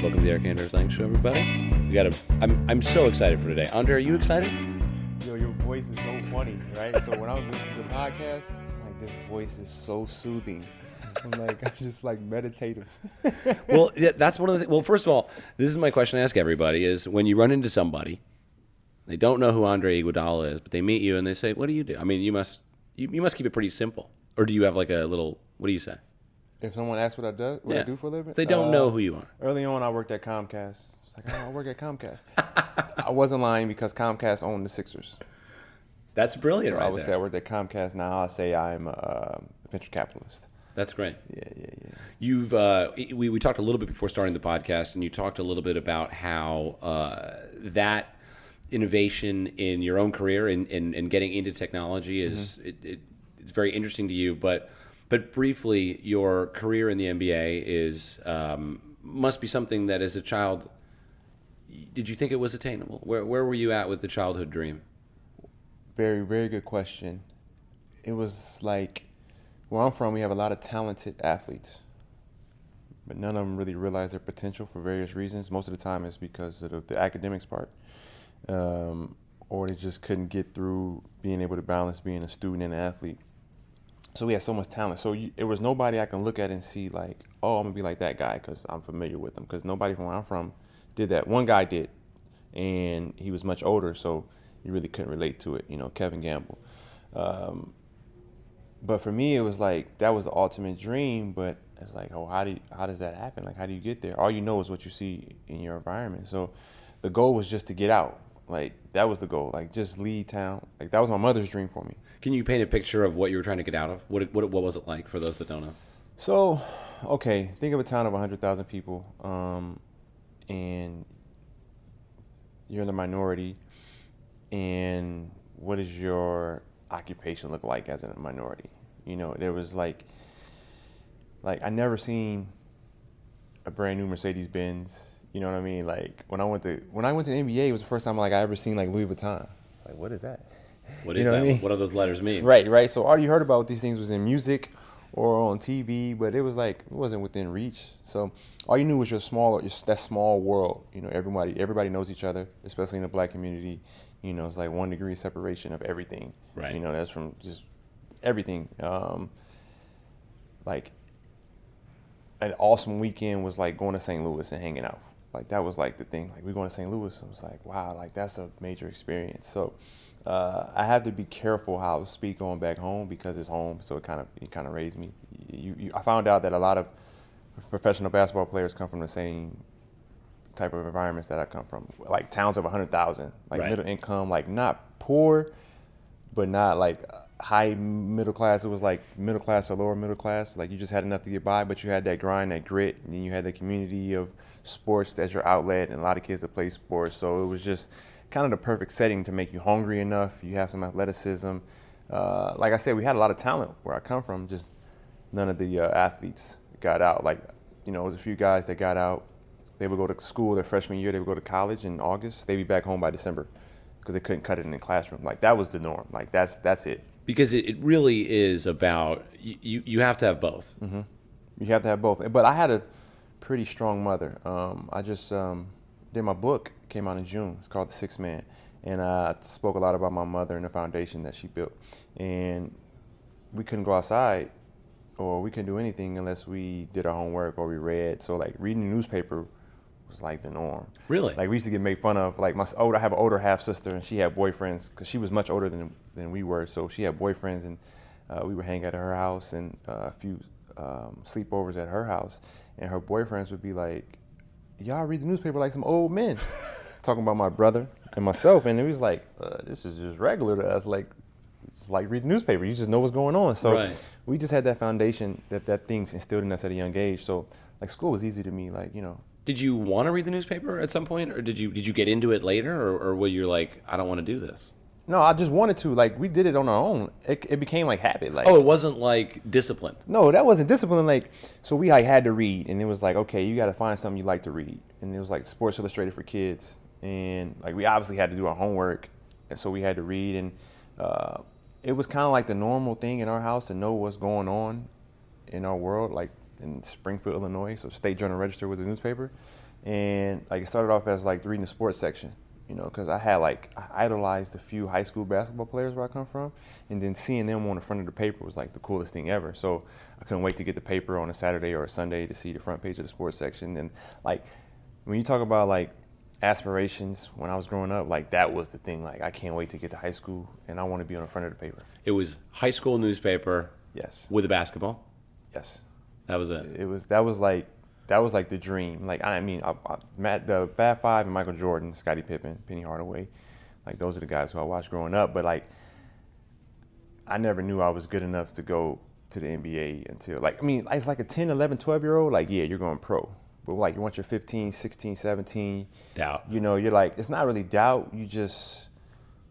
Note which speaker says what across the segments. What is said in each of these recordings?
Speaker 1: Welcome to the Erik Anders Lang Show, everybody. We got a. I'm I'm so excited for today. Andre, are you excited?
Speaker 2: Yo, your voice is so funny, right? so when I was listening to the podcast, I'm like this voice is so soothing. I'm like I'm just like meditative.
Speaker 1: well, yeah, that's one of the. Well, first of all, this is my question I ask everybody: is when you run into somebody, they don't know who Andre Iguodala is, but they meet you and they say, "What do you do?" I mean, you must you, you must keep it pretty simple, or do you have like a little? What do you say?
Speaker 2: If someone asks what I do, what
Speaker 1: Yeah.
Speaker 2: I do for a living,
Speaker 1: They don't
Speaker 2: uh,
Speaker 1: know who you are.
Speaker 2: Early on, I worked at Comcast. It's like, oh, I work at Comcast. I wasn't lying because Comcast owned the Sixers.
Speaker 1: That's brilliant,
Speaker 2: so
Speaker 1: right
Speaker 2: I would
Speaker 1: there.
Speaker 2: say I worked at Comcast. Now I say I'm a venture capitalist.
Speaker 1: That's great.
Speaker 2: Yeah, yeah, yeah.
Speaker 1: You've uh, we we talked a little bit before starting the podcast, and you talked a little bit about how uh, that innovation in your own career and and, and getting into technology is it, it, it's very interesting to you. But but briefly, your career in the NBA is um, must be something that as a child. Did you think it was attainable? Where where were you at with the childhood dream?
Speaker 2: Very, very good question. It was like where I'm from, we have a lot of talented athletes, but none of them really realize their potential for various reasons. Most of the time, it's because of the, academics part, um, or they just couldn't get through being able to balance being a student and an athlete. So we had so much talent. So you, there was nobody I can look at and see like, oh, I'm gonna be like that guy because I'm familiar with him. Because nobody from where I'm from did that. One guy did, and he was much older, so you really couldn't relate to it. You know, Kevin Gamble. Um, but for me, it was like that was the ultimate dream. But it's like, oh, how do you, how does that happen? Like, how do you get there? All you know is what you see in your environment. So the goal was just to get out. Like that was the goal. Like just leave town. Like that was my mother's dream for me.
Speaker 1: Can you paint a picture of what you were trying to get out of? What it, what what was it like for those that don't know?
Speaker 2: So, okay, think of a town of 100,000 people, um, and you're in the minority, and what does your occupation look like as a minority? You know, there was like, like I never seen a brand new Mercedes Benz. You know what I mean? Like when I went to when I went to the NBA, it was the first time like I ever seen like Louis Vuitton. Like what is that?
Speaker 1: What is You
Speaker 2: know
Speaker 1: that?
Speaker 2: what I mean?
Speaker 1: What do those letters mean?
Speaker 2: Right, right. So all you heard about these things was in music or on TV, but it was like it wasn't within reach. So all you knew was your small, your, that small world. You know, everybody, everybody knows each other, especially in the black community. You know, it's like one degree separation of everything.
Speaker 1: Right.
Speaker 2: You know, that's from just everything. Um, like an awesome weekend was like going to St. Louis and hanging out. Like that was like the thing. Like we going to St. Louis. It was like wow, like that's a major experience. So uh, I have to be careful how I speak going back home because it's home. So it kind of it kind of raised me. You, you, I found out that a lot of professional basketball players come from the same type of environments that I come from, like towns of hundred thousand, like
Speaker 1: Right.
Speaker 2: middle income, like not poor, but not like high middle class. It was like middle class or lower middle class. Like you just had enough to get by, but you had that grind, that grit, and then you had the community of sports as your outlet, and a lot of kids that play sports. So it was just kind of the perfect setting to make you hungry enough. You have some athleticism. Uh, like I said, we had a lot of talent where I come from. Just none of the uh, athletes got out. Like you know, there was a few guys that got out. They would go to school their freshman year. They would go to college in August. They'd be back home by December because they couldn't cut it in the classroom. Like that was the norm. Like that's that's it.
Speaker 1: because it, it really is about you, you, you have to have both
Speaker 2: You have to have both. But I had a pretty strong mother. Um, I just um, did my book came out in June. It's called The Six Man, and I spoke a lot about my mother and the foundation that she built. And we couldn't go outside, or we couldn't do anything unless we did our homework or we read. So like reading the newspaper was like the norm.
Speaker 1: Really?
Speaker 2: Like we used to get made fun of. Like my older, I have an older half sister, and she had boyfriends because she was much older than than we were. So she had boyfriends, and uh, we would hang out at her house and uh, a few um, sleepovers at her house. And her boyfriends would be like, "Y'all read the newspaper like some old men," talking about my brother and myself. And it was like, uh, "This is just regular to us. Like, it's like reading newspaper. You just know what's going on." So
Speaker 1: Right.
Speaker 2: we just had that foundation that that things instilled in us at a young age. So like school was easy to me. Like you know,
Speaker 1: did you want to read the newspaper at some point or did you did you get into it later or, or were you like i don't want to do this
Speaker 2: No, I just wanted to. Like we did it on our own. It, it became like habit. Like
Speaker 1: oh it wasn't like discipline
Speaker 2: no, that wasn't discipline. Like so, we like had to read, and it was like okay, you got to find something you like to read, and it was like Sports Illustrated for kids, and like we obviously had to do our homework, and so we had to read, and uh, it was kind of like the normal thing in our house to know what's going on in our world, like in Springfield, Illinois. So State Journal Register was a newspaper. and like it started off as like reading the sports section, you know, because I had like I idolized a few high school basketball players where I come from, and then seeing them on the front of the paper was like the coolest thing ever. So I couldn't wait to get the paper on a Saturday or a Sunday to see the front page of the sports section. And like when you talk about like aspirations when I was growing up, like that was the thing. Like I can't wait to get to high school, and I want to be on the front of the paper.
Speaker 1: It was high school newspaper
Speaker 2: Yes,
Speaker 1: with a basketball.
Speaker 2: yes.
Speaker 1: That was it.
Speaker 2: It was that was like that was like the dream. Like I mean, I, I, Matt, the Fab Five and Michael Jordan, Scottie Pippen, Penny Hardaway, like those are the guys who I watched growing up. But like, I never knew I was good enough to go to the NBA until like I mean, it's like a 10, 11, 12 year old. Like yeah, you're going pro. But like once you're 15, 16, 17,
Speaker 1: Doubt.
Speaker 2: you know, you're like it's not really doubt. You just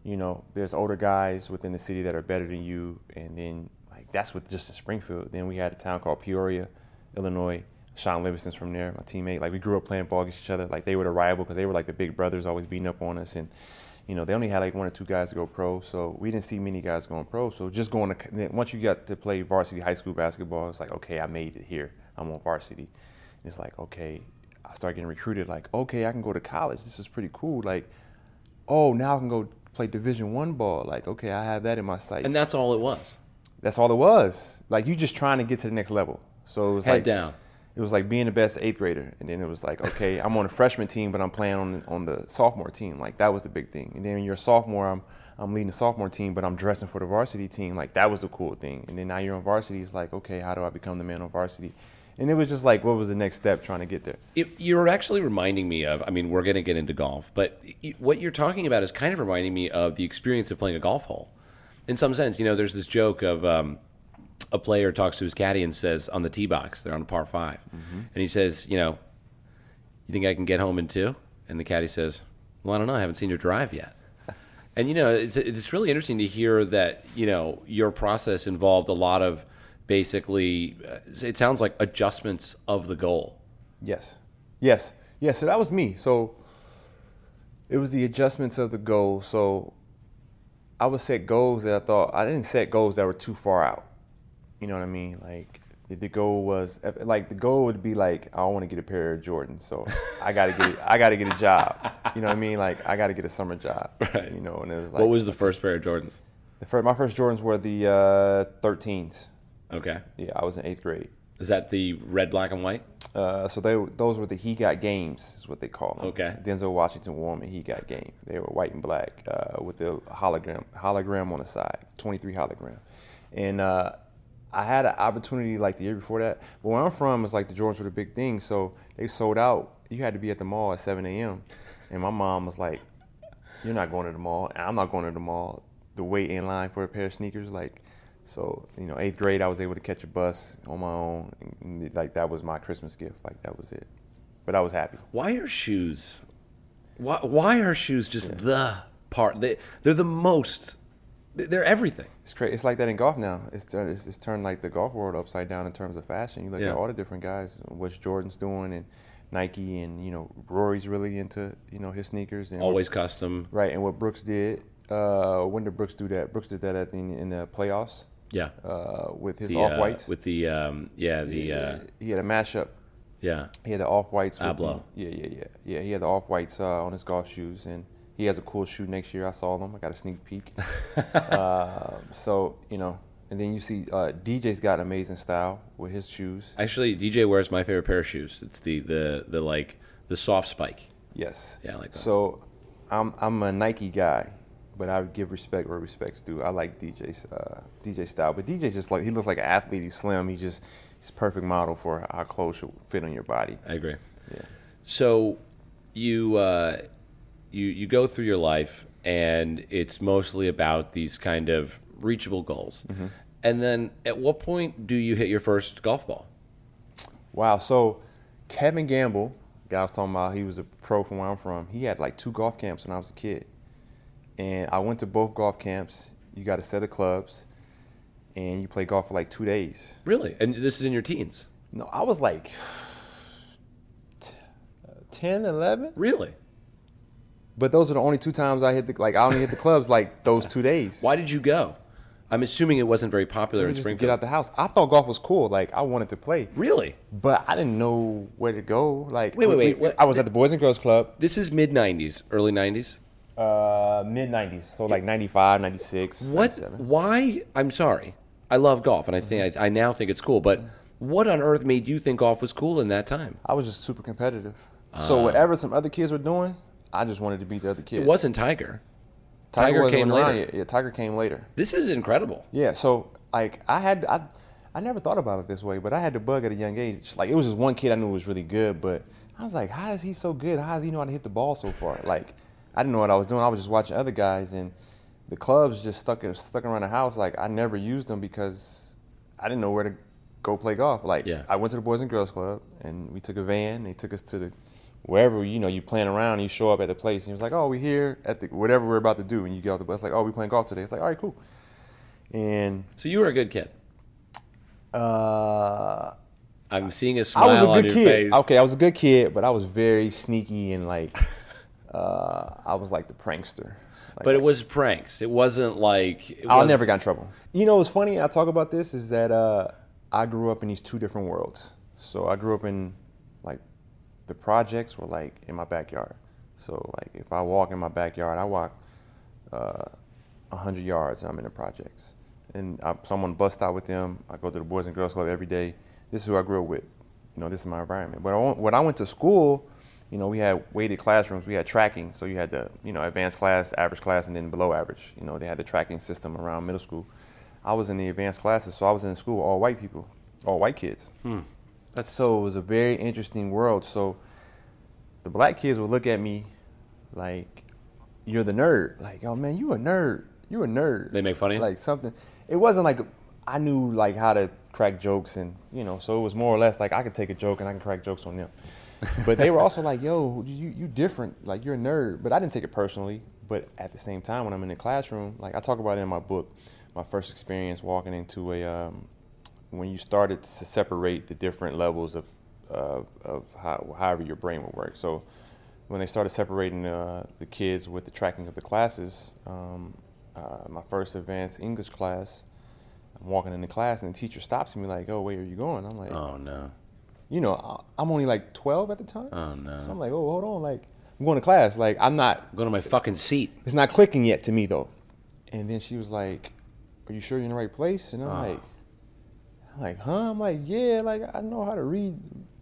Speaker 2: you know, there's older guys within the city that are better than you, and then like that's with just in Springfield. Then we had a town called Peoria, Illinois. Shaun Livingston's from there, my teammate. Like we grew up playing ball against each other. Like they were the rival because they were like the big brothers, always beating up on us. And you know they only had like one or two guys to go pro, so we didn't see many guys going pro. So just going to once you got to play varsity high school basketball, it's like okay, I made it here. I'm on varsity. And it's like okay, I start getting recruited. Like okay, I can go to college. This is pretty cool. Like oh, now I can go play Division One ball. Like okay, I have that in my sights.
Speaker 1: And that's all it was.
Speaker 2: That's all it was. Like you just trying to get to the next level. So it was
Speaker 1: Head
Speaker 2: like
Speaker 1: down.
Speaker 2: It was like being the best eighth grader, and then it was like, okay, I'm on a freshman team, but I'm playing on the, on the sophomore team. Like that was the big thing. And then when you're a sophomore, I'm I'm leading the sophomore team, but I'm dressing for the varsity team. Like that was the cool thing. And then now you're on varsity. It's like, okay, how do I become the man on varsity? And it was just like, what was the next step trying to get there?
Speaker 1: It, you're actually reminding me of. I mean, we're going to get into golf, but what you're talking about is kind of reminding me of the experience of playing a golf hole. In some sense, you know, there's this joke of um, a player talks to his caddy and says on the tee box, they're on a par 5 and he says, you know, you think I can get home in two? And the caddy says, well, I don't know, I haven't seen your drive yet. And you know, it's it's really interesting to hear that you know your process involved a lot of basically. Uh, it sounds like adjustments of the goal.
Speaker 2: Yes. Yes. Yes. So that was me. So it was the adjustments of the goal. So I would set goals that I thought I didn't set goals that were too far out. You know what I mean? Like the- goal was like the goal would be like I want to get a pair of Jordans, so I got to get I got to get a job. You know what I mean? Like I got to get a summer job.
Speaker 1: Right.
Speaker 2: You know, and it was like
Speaker 1: what was the first pair of Jordans?
Speaker 2: the first, my first Jordans were the uh, 13s.
Speaker 1: Okay,
Speaker 2: Yeah, I was in eighth grade.
Speaker 1: is that the red, black, and white?
Speaker 2: Uh, so they those were the He Got Games is what they call them.
Speaker 1: Okay.
Speaker 2: Denzel Washington wore them He Got Game. They were white and black uh, with the hologram hologram on the side, 23 hologram. And uh, I had an opportunity like the year before that. But where I'm from is like the Jordans were the big thing. So they sold out. You had to be at the mall at 7 a.m. And my mom was like, "You're not going to the mall. And I'm not going to the mall. The wait in line for a pair of sneakers, like." So you know, eighth grade, I was able to catch a bus on my own. And, like that was my Christmas gift. Like that was it. But I was happy.
Speaker 1: Why are shoes? Why, why are shoes just the part? They, they're the most. They're everything.
Speaker 2: It's crazy. It's like that in golf now. It's, turned- it's it's turned like the golf world upside down in terms of fashion. You look
Speaker 1: Yeah.
Speaker 2: at all the different guys, what Jordan's doing, and Nike, and you know Rory's really into you know his sneakers. And what-
Speaker 1: Always custom.
Speaker 2: right. And what Brooks did. Uh, when did Brooks do that? Brooks did that at the, in the playoffs
Speaker 1: Yeah.
Speaker 2: uh, with his off
Speaker 1: uh,
Speaker 2: whites.
Speaker 1: with the um, yeah the uh,
Speaker 2: he had a mashup.
Speaker 1: yeah
Speaker 2: He had the off whites.
Speaker 1: Abloh.
Speaker 2: Yeah, yeah, yeah, yeah. He had the off whites uh, on his golf shoes, and he has a cool shoe next year. I saw them. I got a sneak peek. uh, so you know, and then you see uh, DJ's got amazing style with his shoes.
Speaker 1: Actually, DJ wears my favorite pair of shoes. It's the the the like the soft spike.
Speaker 2: Yes.
Speaker 1: Yeah, I like those.
Speaker 2: So, I'm I'm a Nike guy, but I would give respect where respect's due. I like DJ's uh, DJ style, but DJ just like he looks like an athlete. He's slim. He just he's a perfect model for how clothes should fit on your body.
Speaker 1: I agree.
Speaker 2: Yeah.
Speaker 1: So you uh, you you go through your life, and it's mostly about these kind of reachable goals.
Speaker 2: Mm-hmm.
Speaker 1: And then, at what point do you hit your first golf ball?
Speaker 2: Wow. So Kevin Gamble, guy I was talking about, he was a pro from where I'm from. He had like two golf camps when I was a kid, and I went to both golf camps. You got a set of clubs, and you play golf for like two days.
Speaker 1: Really? And this is in your teens?
Speaker 2: No, I was like uh, 10, 11.
Speaker 1: Really?
Speaker 2: But those are the only two times I hit the like I only hit the clubs like those two days.
Speaker 1: Why did you go? I'm assuming it wasn't very popular in
Speaker 2: just to
Speaker 1: Springfield.
Speaker 2: get out the house. I thought golf was cool. Like I wanted to play,
Speaker 1: really?
Speaker 2: but I didn't know where to go. Like
Speaker 1: Wait, wait,
Speaker 2: we-
Speaker 1: wait,
Speaker 2: we- I was at the Boys and Girls Club,
Speaker 1: This is mid '90s, early '90s.
Speaker 2: uh, mid '90s, so like 95, 96,
Speaker 1: What? Why? I'm sorry. I love golf, and I think I, I now think it's cool. But what on earth made you think golf was cool in that time?
Speaker 2: I was just super competitive. so whatever some other kids were doing, I just wanted to beat the other kids.
Speaker 1: It wasn't Tiger.
Speaker 2: Tiger,
Speaker 1: Tiger came later.
Speaker 2: yet. Yeah, Tiger came later.
Speaker 1: This is incredible.
Speaker 2: Yeah, so like I had I I never thought about it this way, but I had the bug at a young age. Like it was just one kid I knew was really good, but I was like, how is he so good? How does he know how to hit the ball so far? Like I didn't know what I was doing. I was just watching other guys, and the clubs just stuck stuck around the house. Like I never used them because I didn't know where to go play golf. Like
Speaker 1: Yeah.
Speaker 2: I went to the Boys and Girls Club, and we took a van. They took us to the wherever you know you playing around. You show up at the place, and he was like, "Oh, we're here at the whatever we're about to do." And you get off the bus, like, "Oh, we playing golf today." It's like, "All right, cool." And
Speaker 1: So you were a good kid.
Speaker 2: uh,
Speaker 1: I'm seeing a
Speaker 2: I
Speaker 1: smile
Speaker 2: was a
Speaker 1: on
Speaker 2: good
Speaker 1: your
Speaker 2: kid.
Speaker 1: face.
Speaker 2: Okay, I was a good kid, but I was very sneaky and like, uh, I was like the prankster. Like,
Speaker 1: But it was pranks. It wasn't like it
Speaker 2: I
Speaker 1: was-
Speaker 2: never got in trouble. You know what's funny? I talk about this is that uh, I grew up in these two different worlds. So I grew up in the projects were like in my backyard. So like if I walk in my backyard, I walk uh, hundred yards. and I'm in the projects, and I, someone bust out with them. I go to the Boys and Girls Club every day. This is who I grew up with. You know, this is my environment. But I when I went to school, you know, we had weighted classrooms. We had tracking. So you had the, you know, advanced class, average class, and then below average. You know, they had the tracking system around middle school. I was in the advanced classes, so I was in school all white people, all white kids.
Speaker 1: That's
Speaker 2: So it was a very interesting world. So the black kids would look at me like, "You're the nerd." Like, "Oh man, you a nerd. You a nerd."
Speaker 1: They make fun of you?
Speaker 2: Like something. It wasn't like I knew like how to crack jokes and you know, so it was more or less like I could take a joke and I can crack jokes on them. But they were also like, "Yo, you you different. Like you're a nerd." But I didn't take it personally. But at the same time, when I'm in the classroom, like I talk about it in my book, my first experience walking into a um, when you started to separate the different levels of of, of how, however your brain would work. So when they started separating uh, the kids with the tracking of the classes, um, uh, my first advanced English class, I'm walking in the class and the teacher stops me like, "Oh, where are you going?" I'm like,
Speaker 1: Oh no.
Speaker 2: you know, I'm only like 12 at the time.
Speaker 1: Oh no.
Speaker 2: So I'm like, "Oh, hold on, like I'm going to class. Like I'm not
Speaker 1: going to my fucking seat.
Speaker 2: it's not clicking yet to me though. And then she was like, "Are you sure you're in the right place?" And I'm
Speaker 1: Ah.
Speaker 2: like, I'm like, "Huh?" I'm like, "Yeah, like I know how to read."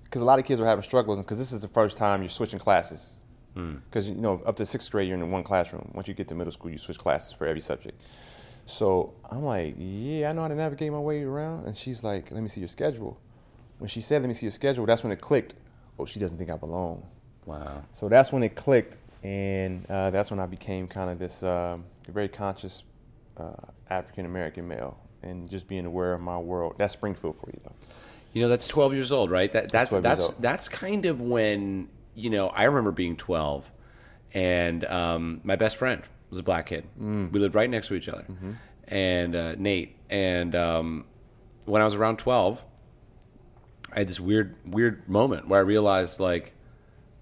Speaker 2: Because a lot of kids were having struggles, because this is the first time you're switching classes. Because you know, up to sixth grade, you're in one classroom. Once you get to middle school, you switch classes for every subject. So I'm like, "Yeah, I know how to navigate my way around." And she's like, "Let me see your schedule." When she said, "Let me see your schedule," that's when it clicked. Oh, she doesn't think I belong.
Speaker 1: Wow.
Speaker 2: So that's when it clicked, and uh, that's when I became kind of this um, very conscious uh, African American male, and just being aware of my world. That's Springfield for you, though.
Speaker 1: You know, that's 12 years old, right? That, that's
Speaker 2: 12 years
Speaker 1: that's
Speaker 2: old.
Speaker 1: that's kind of when you know. I remember being 12, and um, my best friend was a black kid.
Speaker 2: Mm.
Speaker 1: We lived right next to each other,
Speaker 2: Mm-hmm.
Speaker 1: and uh, Nate. And um, when I was around 12, I had this weird weird moment where I realized like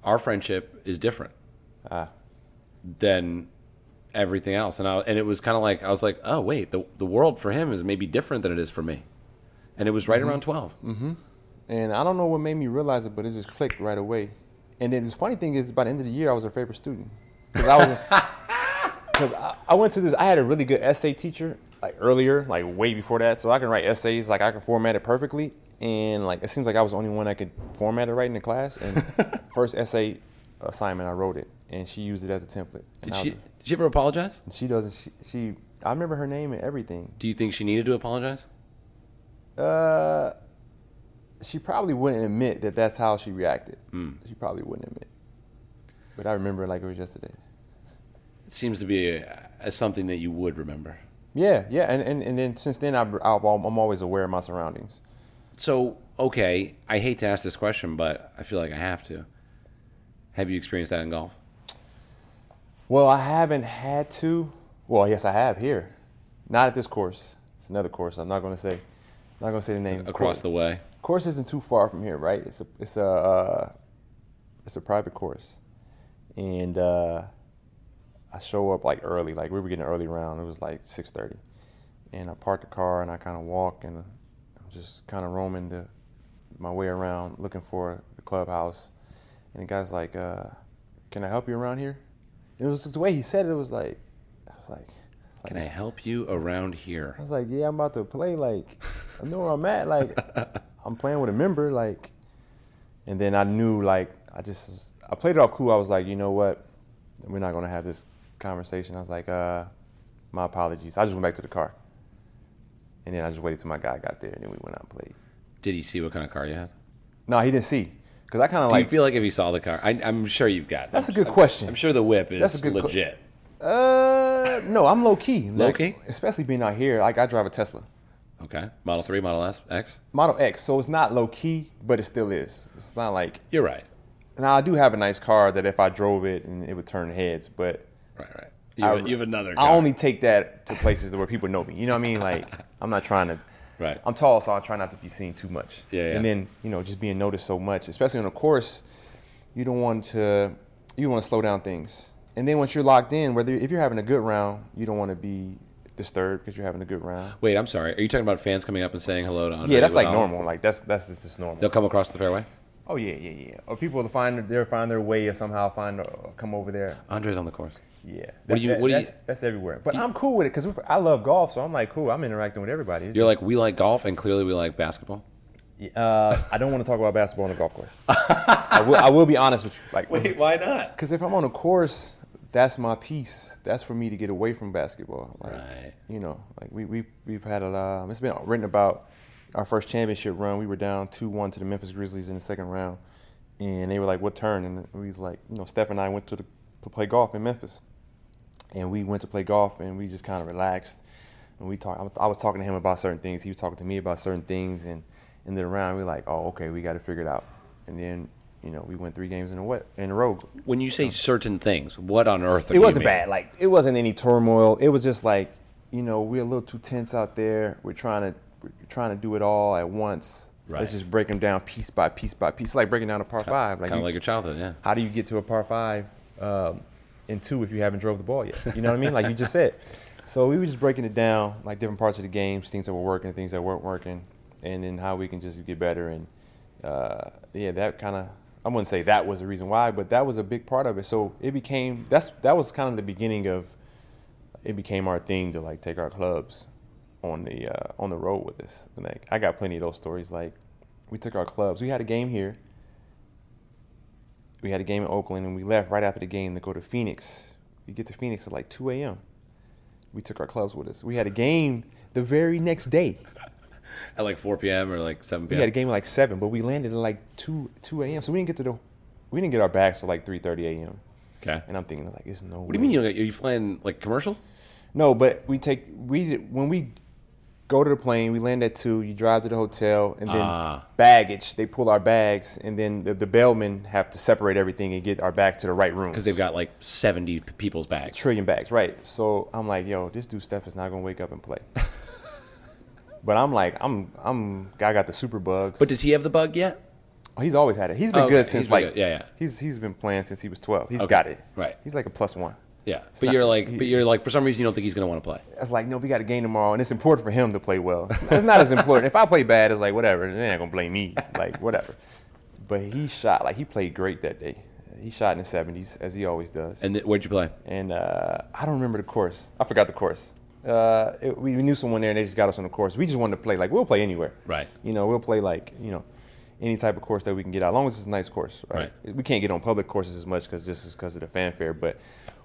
Speaker 1: our friendship is different
Speaker 2: Ah,
Speaker 1: than everything else, and I and it was kind of like I was like, oh wait, the the world for him is maybe different than it is for me, and it was
Speaker 2: Mm-hmm.
Speaker 1: right around 12.
Speaker 2: and I don't know what made me realize it, but it just clicked right away. And then this funny thing is, by the end of the year, I was her favorite student because I was. Because I, I went to this, I had a really good essay teacher like earlier, like way before that, so I can write essays, like I can format it perfectly, and like it seems like I was the only one that could format it right in the class. And first essay assignment, I wrote it, and she used it as a template. And
Speaker 1: Did she
Speaker 2: was-
Speaker 1: did she ever apologize?
Speaker 2: she doesn't. She, she, I remember her name and everything.
Speaker 1: Do you think she needed to apologize?
Speaker 2: Uh, she probably wouldn't admit that that's how she reacted.
Speaker 1: Hmm.
Speaker 2: She probably wouldn't admit. But I remember it like it was yesterday.
Speaker 1: It seems to be a, a something that you would remember.
Speaker 2: Yeah, yeah, and, and, and then since then I've, I've, I'm always aware of my surroundings.
Speaker 1: So, okay, I hate to ask this question, but I feel like I have to. Have you experienced that in golf?
Speaker 2: Well, I haven't had to. Well, yes, I have here. Not at this course. It's another course. I'm not going to say. I'm not going to say the name.
Speaker 1: Across the way.
Speaker 2: course isn't too far from here, right? It's a it's a uh, it's a private course, and uh, I show up like early. Like we were getting an early round. It was like six thirty, and I parked the car and I kind of walk and I'm just kind of roaming the my way around looking for the clubhouse. And the guy's like, uh, "Can I help you around here?" And it was the way he said it. It was like, I was like,
Speaker 1: Can I help you around here?
Speaker 2: I was like, "Yeah, I'm about to play. Like, I know where I'm at. Like, I'm playing with a member. Like." And then I knew, like, I just I played it off cool. I was like, you know what, we're not gonna have this conversation. I was like, uh, my apologies. I just went back to the car. And then I just waited till my guy got there, and then we went out and played.
Speaker 1: Did he see what kind of car you had?
Speaker 2: No, he didn't see, cause I kind of
Speaker 1: Do
Speaker 2: like.
Speaker 1: you feel like if you saw the car, I, I'm sure you've got. That.
Speaker 2: That's
Speaker 1: I'm-
Speaker 2: a good question.
Speaker 1: I'm sure the whip is
Speaker 2: That's a good
Speaker 1: legit.
Speaker 2: uh, no, I'm low key.
Speaker 1: Low
Speaker 2: Like,
Speaker 1: key?
Speaker 2: especially being out here. Like I drive a Tesla,
Speaker 1: okay, Model Three, Model S, X.
Speaker 2: Model X, so it's not low key, but it still is. It's not like.
Speaker 1: You're right.
Speaker 2: Now I do have a nice car that if I drove it and it would turn heads, but
Speaker 1: Right, right. You,
Speaker 2: I,
Speaker 1: have, you have another.
Speaker 2: I only take that to places where people know me. You know what I mean? Like I'm not trying to.
Speaker 1: Right.
Speaker 2: I'm tall, so I try not to be seen too much.
Speaker 1: Yeah, yeah.
Speaker 2: And then you know, just being noticed so much, especially on a course, you don't want to. You want to slow down things. And then once you're locked in, whether if you're having a good round, you don't want to be disturbed because you're having a good round.
Speaker 1: Wait, I'm sorry. Are you talking about fans coming up and saying hello to Andre?
Speaker 2: Yeah, that's like normal. Like that's that's just, just normal.
Speaker 1: They'll come across the fairway.
Speaker 2: Oh yeah, yeah, yeah. Or people will find they'll find their way or somehow find uh, come over there.
Speaker 1: Andre's on the course.
Speaker 2: Yeah.
Speaker 1: What do you-
Speaker 2: That's-
Speaker 1: what do you-
Speaker 2: that's, that's everywhere. But I'm cool with it because I love golf, so I'm like cool. I'm interacting with everybody. It's
Speaker 1: You're
Speaker 2: just-
Speaker 1: like, we like golf, and clearly we like basketball.
Speaker 2: uh, I don't want to talk about basketball on the golf course. I, will, I will be honest with you. Like,
Speaker 1: why not?
Speaker 2: because if I'm on a course, that's my peace. That's for me to get away from basketball. Like,
Speaker 1: Right.
Speaker 2: You know, like we we we've had a lot. It's been written about our first championship run. We were down two one to the Memphis Grizzlies in the second round, and they were like, "What turn?" And we was like, you know, Steph and I went to the, to play golf in Memphis, and we went to play golf, and we just kind of relaxed. And we talked. I was talking to him about certain things. He was talking to me about certain things, and in the round, we were like, "Oh, okay, we got to figure it out." And then, you know, we went three games in a wet in a row.
Speaker 1: When you say certain things, what on earth? Are
Speaker 2: It wasn't bad. Like it wasn't any turmoil. It was just like, you know, we're a little too tense out there. We're trying to we're trying to do it all at once.
Speaker 1: Right.
Speaker 2: Let's just break them down piece by piece by piece. It's like breaking down a par five. Like
Speaker 1: Kind of like your childhood, yeah.
Speaker 2: how do you get to a par five um, in two if you haven't drove the ball yet? You know what I mean? Like you just said. So we were just breaking it down, like different parts of the games, things that were working, things that weren't working, and then how we can just get better. And uh, yeah, that kind of I wouldn't say that was the reason why, but that was a big part of it. So it became that's that was kind of the beginning of it became our thing to like take our clubs on the uh, on the road with us. And like I got plenty of those stories. Like we took our clubs. We had a game here. We had a game in Oakland, and we left right after the game to go to Phoenix. We get to Phoenix at like 2 a.m. We took our clubs with us. We had a game the very next day.
Speaker 1: At like 4 p.m. or like 7 p.m.
Speaker 2: We had a game at like seven, but we landed at like 2 2 a.m. So we didn't get to the we didn't get our bags till like 3:30 a.m.
Speaker 1: Okay.
Speaker 2: And I'm thinking like, there's no.
Speaker 1: What do you mean? You are you flying like commercial?
Speaker 2: No, but we take we when we go to the plane, we land at two. You drive to the hotel, and then
Speaker 1: Ah.
Speaker 2: baggage. They pull our bags, and then the, the bellmen have to separate everything and get our bags to the right room
Speaker 1: Because they've got like 70 p- people's
Speaker 2: a
Speaker 1: bags.
Speaker 2: trillion bags, right? So I'm like, yo, this dude Steph is not gonna wake up and play. but I'm like, I'm I'm I got the super bugs.
Speaker 1: But does he have the bug yet?
Speaker 2: Oh, he's always had it. He's been
Speaker 1: Oh,
Speaker 2: good
Speaker 1: okay.
Speaker 2: since
Speaker 1: He's
Speaker 2: like
Speaker 1: good. Yeah, yeah.
Speaker 2: He's he's been playing since he was 12. He's
Speaker 1: Okay.
Speaker 2: got it.
Speaker 1: Right.
Speaker 2: He's like a plus one.
Speaker 1: Yeah. But
Speaker 2: not-
Speaker 1: you're like,
Speaker 2: he-
Speaker 1: but you're like, for some reason, you don't think he's going to want to play.
Speaker 2: I was like, no, we got a game tomorrow, and it's important for him to play well. It's it's not as important. If I play bad, it's like whatever. They're not gonna blame me. Like whatever. But he shot like he played great that day. He shot in the 70s as he always does.
Speaker 1: And th- where'd you play?
Speaker 2: and uh, I don't remember the course. I forgot the course. Uh, it, we knew someone there, and they just got us on the course. We just wanted to play. Like we'll play anywhere.
Speaker 1: Right.
Speaker 2: You know, we'll play like you know any type of course that we can get out, as long as it's a nice course. Right. We can't get on public courses as much because just because of the fanfare, but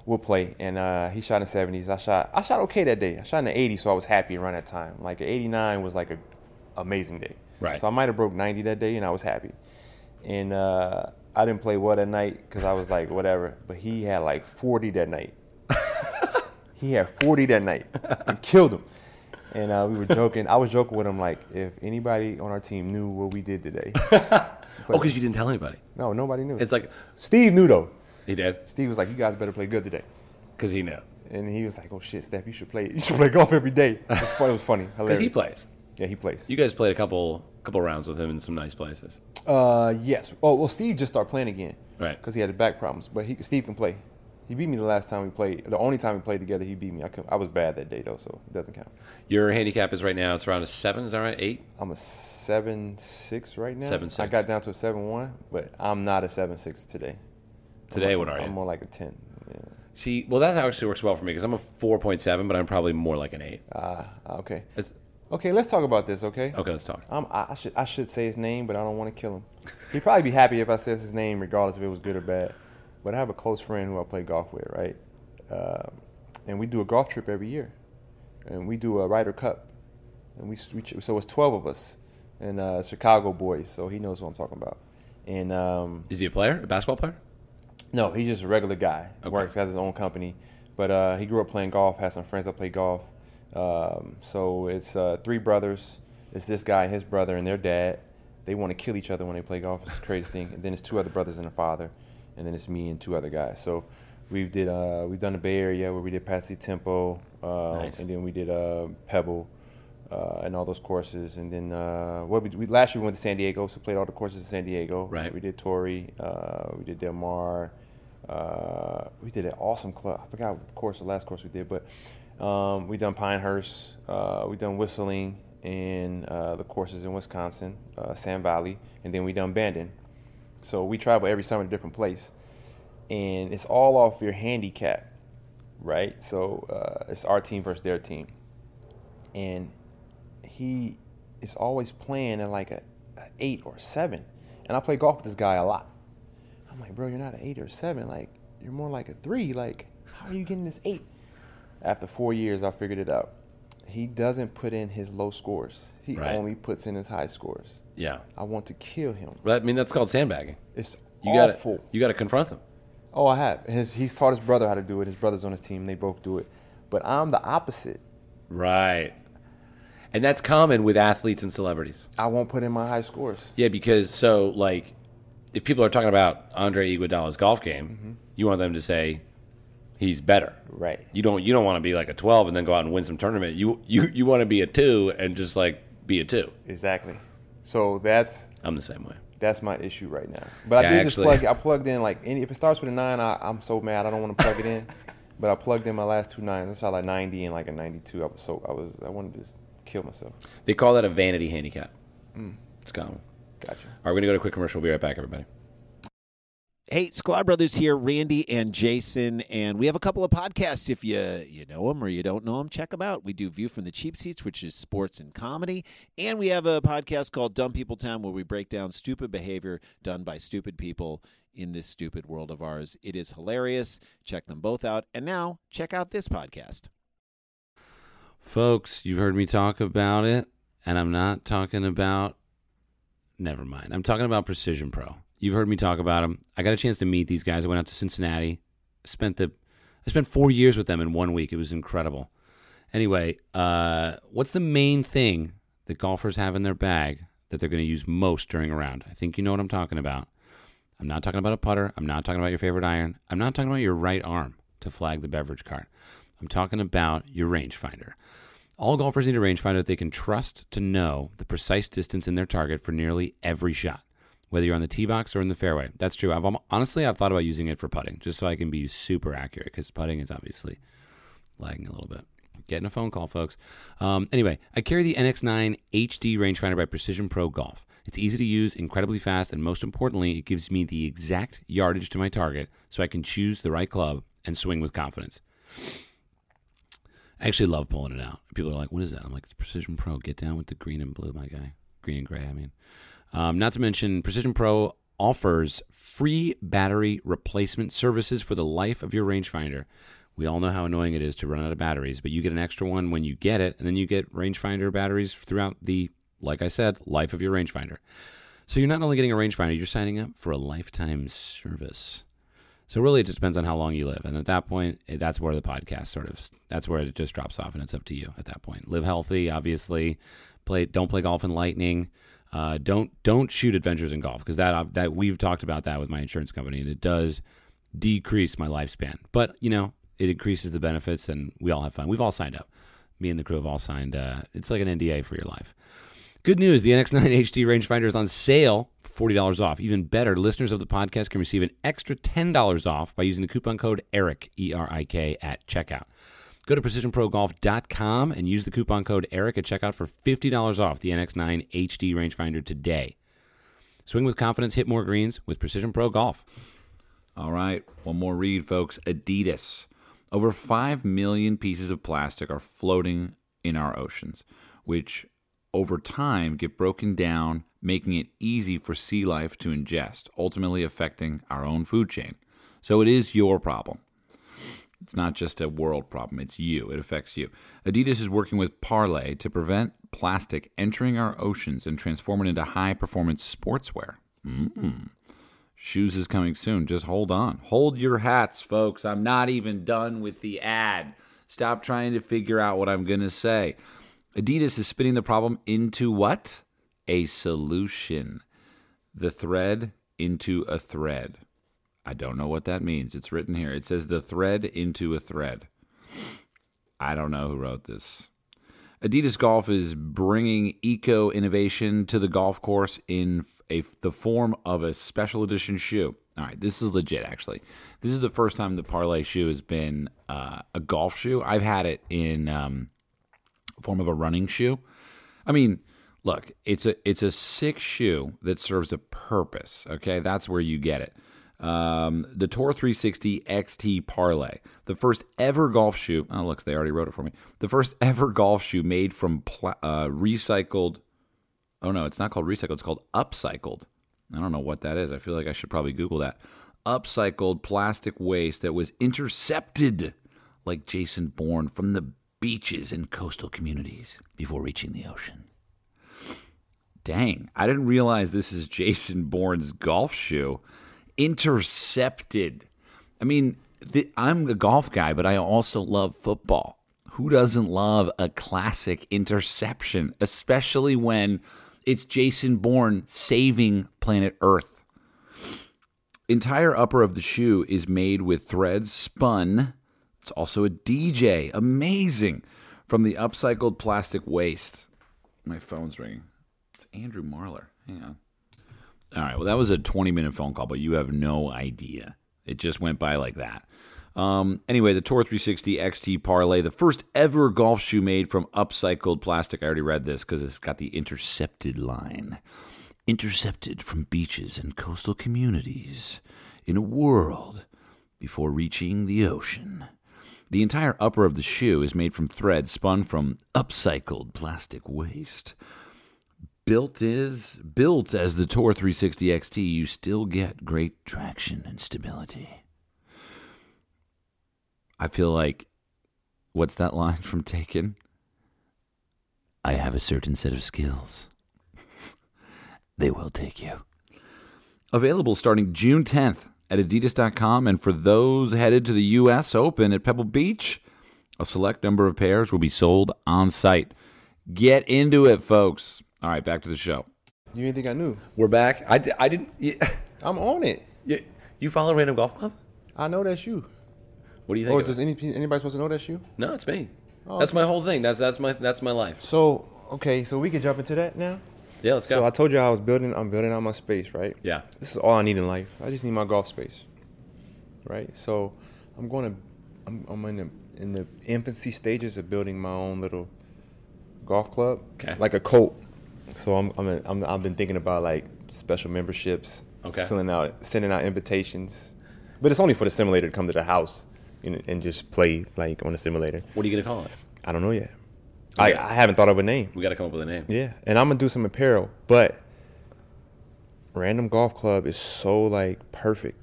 Speaker 2: we'll play. And uh, he shot in the seventies. I shot. I shot okay that day. I shot in the eighties, so I was happy around that time. Like eighty nine was like a amazing day.
Speaker 1: Right.
Speaker 2: So I might have broke ninety that day, and I was happy. And uh, I didn't play well that night because I was like whatever. But he had like forty that night. He had 40 that night and killed him. And uh, we were joking. I was joking with him like, if anybody on our team knew what we did today.
Speaker 1: oh, because you didn't tell anybody.
Speaker 2: No, nobody knew.
Speaker 1: It's like,
Speaker 2: Steve knew though.
Speaker 1: he did?
Speaker 2: Steve was like, you guys better play good today.
Speaker 1: Because he knew.
Speaker 2: And he was like, oh shit, Steph, you should play. You should play golf every day. It was funny. It was funny.
Speaker 1: Because
Speaker 2: Hilarious.
Speaker 1: he plays.
Speaker 2: Yeah, he plays.
Speaker 1: You guys played a couple couple rounds with him in some nice places.
Speaker 2: Uh, yes. Oh, well, Steve just started playing again.
Speaker 1: Right.
Speaker 2: Because he had the back problems, but he Steve can play. He beat me the last time we played. The only time we played together, he beat me. I, could, I was bad that day though, so it doesn't count.
Speaker 1: Your handicap is right now. It's around a seven. Is that right? Eight.
Speaker 2: I'm a seven six right now.
Speaker 1: Seven, six.
Speaker 2: I got down to a seven one, but I'm not a seven six today.
Speaker 1: Today,
Speaker 2: I'm,
Speaker 1: what are you?
Speaker 2: I'm more like a ten. Yeah.
Speaker 1: See, well, that actually works well for me because I'm a four point seven, but I'm probably more like an eight.
Speaker 2: Ah, okay.
Speaker 1: It's-
Speaker 2: Okay, let's talk about this. Okay.
Speaker 1: okay, let's talk.
Speaker 2: Um, I, I should I should say his name, but I don't want to kill him. He'd probably be happy if I said his name, regardless if it was good or bad. But I have a close friend who I play golf with, right? Um, and we do a golf trip every year, and we do a Ryder Cup, and we, we so it's twelve of us, and uh, Chicago boys. So he knows what I'm talking about. And um,
Speaker 1: Is he a player, a basketball player?
Speaker 2: no, he's just a regular guy.
Speaker 1: Okay.
Speaker 2: Works has his own company, but uh, he grew up playing golf. Has some friends that play golf. Um, so it's uh, three brothers. It's this guy his brother and their dad. They want to kill each other when they play golf. It's the crazy thing. And then it's two other brothers and a father, and then it's me and two other guys. So we've did uh, we've done the Bay Area where we did Pasatiempo, uh,
Speaker 1: Nice.
Speaker 2: and then we did uh, Pebble. Uh, and all those courses, and then uh, what we, we last year we went to San Diego, so played all the courses in San Diego.
Speaker 1: Right.
Speaker 2: We did Torrey, uh, we did Del Mar, uh, we did an awesome club. I forgot what course the last course we did, but um, we done Pinehurst, uh, we done whistling and uh, the courses in Wisconsin, uh, Sand Valley, and then we done Bandon. So we travel every summer to a different place, and it's all off your handicap, right? So uh, it's our team versus their team, and he is always playing at like a, a eight or seven, and I play golf with this guy a lot. I'm like, bro, you're not an eight or seven. Like, you're more like a three. Like, how are you getting this eight? After four years, I figured it out. He doesn't put in his low scores. He
Speaker 1: Right.
Speaker 2: only puts in his high scores.
Speaker 1: Yeah.
Speaker 2: I want to kill him.
Speaker 1: Well, I mean, that's called sandbagging.
Speaker 2: It's
Speaker 1: You got
Speaker 2: awful.
Speaker 1: to you got to confront him.
Speaker 2: Oh, I have. His, he's taught his brother how to do it. His brother's on his team. They both do it. But I'm the opposite.
Speaker 1: Right. And that's common with athletes and celebrities.
Speaker 2: I won't put in my high scores.
Speaker 1: Yeah, because so like, if people are talking about Andre Iguodala's golf game,
Speaker 2: Mm-hmm.
Speaker 1: you want them to say he's better.
Speaker 2: Right.
Speaker 1: You don't you don't want to be like a twelve and then go out and win some tournament. You you you want to be a two and just like be a two.
Speaker 2: Exactly. So that's
Speaker 1: I'm the same way.
Speaker 2: That's my issue right now. But
Speaker 1: Yeah,
Speaker 2: I did just plug. I plugged in like any. If it starts with a nine, I, I'm so mad. I don't want to plug it in. But I plugged in my last two nines. I saw like 90 and like a 92. I was so I was I wanted to just kill myself.
Speaker 1: They call that a vanity handicap.
Speaker 2: Mm.
Speaker 1: It's common.
Speaker 2: Gotcha.
Speaker 1: All right, we're gonna go to a quick commercial. We'll be right back, everybody.
Speaker 3: Hey, Sklar Brothers here, Randy and Jason, and we have a couple of podcasts. If you you know them or you don't know them, check them out. We do View from the Cheap Seats, which is sports and comedy, and we have a podcast called Dumb People Town, where we break down stupid behavior done by stupid people in this stupid world of ours. It is hilarious. Check them both out, and now check out this podcast.
Speaker 1: Folks, you've heard me talk about it, and I'm not talking about. Never mind. I'm talking about Precision Pro. You've heard me talk about them. I got a chance to meet these guys. I went out to Cincinnati. Spent the, I spent four years with them in one week. It was incredible. Anyway, uh, what's the main thing that golfers have in their bag that they're going to use most during a round? I think you know what I'm talking about. I'm not talking about a putter. I'm not talking about your favorite iron. I'm not talking about your right arm to flag the beverage cart. I'm talking about your rangefinder. All golfers need a rangefinder that they can trust to know the precise distance in their target for nearly every shot, whether you're on the tee box or in the fairway. That's true. I've honestly I've thought about using it for putting, just so I can be super accurate, because putting is obviously lagging a little bit. Getting a phone call, folks. Um, anyway, I carry the NX9 HD rangefinder by Precision Pro Golf. It's easy to use, incredibly fast, and most importantly, it gives me the exact yardage to my target so I can choose the right club and swing with confidence. I actually love pulling it out. People are like, "What is that?" I'm like, "It's Precision Pro. Get down with the green and blue, my guy. Green and gray. I mean." Um, not to mention, Precision Pro offers free battery replacement services for the life of your rangefinder. We all know how annoying it is to run out of batteries, but you get an extra one when you get it, and then you get rangefinder batteries throughout the, like I said, life of your rangefinder. So you're not only getting a rangefinder, you're signing up for a lifetime service. So really, it just depends on how long you live, and at that point, eh, that's where the podcast sort of that's where it just drops off, and it's up to you at that point. Live healthy, obviously. Play don't play golf in lightning. Uh, don't don't shoot adventures in golf because that that we've talked about that with my insurance company, and it does decrease my lifespan. But you know, it increases the benefits, and we all have fun. We've all signed up. Me and the crew have all signed. Uh, it's like an NDA for your life. Good news: the NX9 HD rangefinder is on sale $40 off. Even better, listeners of the podcast can receive an extra $10 off by using the coupon code ERIK, E R I K, at checkout. Go to precisionprogolf.com and use the coupon code ERIK at checkout for $50 off the NX9 HD rangefinder today. Swing with confidence, hit more greens with Precision Pro Golf.
Speaker 4: All right, one more read, folks. Adidas. Over 5 million pieces of plastic are floating in our oceans, which over time get broken down, making it easy for sea life to ingest, ultimately affecting our own food chain. So it is your problem. It's not just a world problem, it's you. It affects you. Adidas is working with Parlay to prevent plastic entering our oceans and transform it into high performance sportswear. Mm. Shoes is coming soon. Just hold on. Hold your hats, folks. I'm not even done with the ad. Stop trying to figure out what I'm going to say. Adidas is spinning the problem into what? A solution. The thread into a thread. I don't know what that means. It's written here. It says the thread into a thread. I don't know who wrote this. Adidas Golf is bringing eco innovation to the golf course in a, the form of a special edition shoe. All right, this is legit, actually. This is the first time the Parlay shoe has been uh, a golf shoe. I've had it in um, form of a running shoe. I mean, look, it's a it's a sick shoe that serves a purpose. Okay, that's where you get it. Um, the Tour 360 XT Parlay, the first ever golf shoe. Oh, look, they already wrote it for me. The first ever golf shoe made from pla- uh, recycled. Oh no, it's not called recycled. It's called upcycled. I don't know what that is. I feel like I should probably Google that. Upcycled plastic waste that was intercepted, like Jason Bourne, from the beaches and coastal communities before reaching the ocean. Dang, I didn't realize this is Jason Bourne's golf shoe. Intercepted. I mean, the, I'm a golf guy, but I also love football. Who doesn't love a classic interception, especially when it's Jason Bourne saving planet Earth? Entire upper of the shoe is made with threads spun. It's also a DJ. Amazing. From the upcycled plastic waste. My phone's ringing. It's Andrew Marler. Hang on. All right. Well, that was a 20 minute phone call, but you have no idea. It just went by like that. Um, anyway, the Tour 360 XT Parlay, the first ever golf shoe made from upcycled plastic. I already read this because it's got the intercepted line. Intercepted from beaches and coastal communities in a world before reaching the ocean. The entire upper of the shoe is made from thread spun from upcycled plastic waste built is built as the Tour 360 XT, you still get great traction and stability. I feel like what's that line from Taken? I have a certain set of skills. they will take you. Available starting June 10th at adidas.com and for those headed to the US Open at Pebble Beach, a select number of pairs will be sold on site. Get into it, folks. All right, back to the show.
Speaker 2: You didn't think I knew?
Speaker 1: We're back. I, di- I didn't. You,
Speaker 2: I'm on it.
Speaker 1: you, you follow Random Golf Club?
Speaker 2: I know that's you.
Speaker 1: What do you think?
Speaker 2: Or
Speaker 1: of
Speaker 2: does
Speaker 1: it?
Speaker 2: any, anybody supposed to know that's you?
Speaker 1: No, it's me.
Speaker 2: Oh,
Speaker 1: that's
Speaker 2: okay.
Speaker 1: my whole thing. That's that's my that's my life.
Speaker 2: So okay, so we can jump into that now.
Speaker 1: Yeah, let's go.
Speaker 2: So I told you I was building. I'm building out my space, right?
Speaker 1: yeah.
Speaker 2: This is all I need in life. I just need my golf space, right? So I'm going to. I'm, I'm in the in the infancy stages of building my own little golf club,
Speaker 1: Okay.
Speaker 2: like a cult. So I'm I'm, I'm I've been thinking about like special memberships,
Speaker 1: Okay.
Speaker 2: sending out sending out invitations, but it's only for the simulator to come to the house and, and just play like on the simulator.
Speaker 1: What are you gonna call it?
Speaker 2: I don't know yet.
Speaker 1: Okay.
Speaker 2: I, I haven't thought of a name.
Speaker 1: We got to come up with a name.
Speaker 2: Yeah, and I'm gonna do some apparel, but Random Golf Club is so like perfect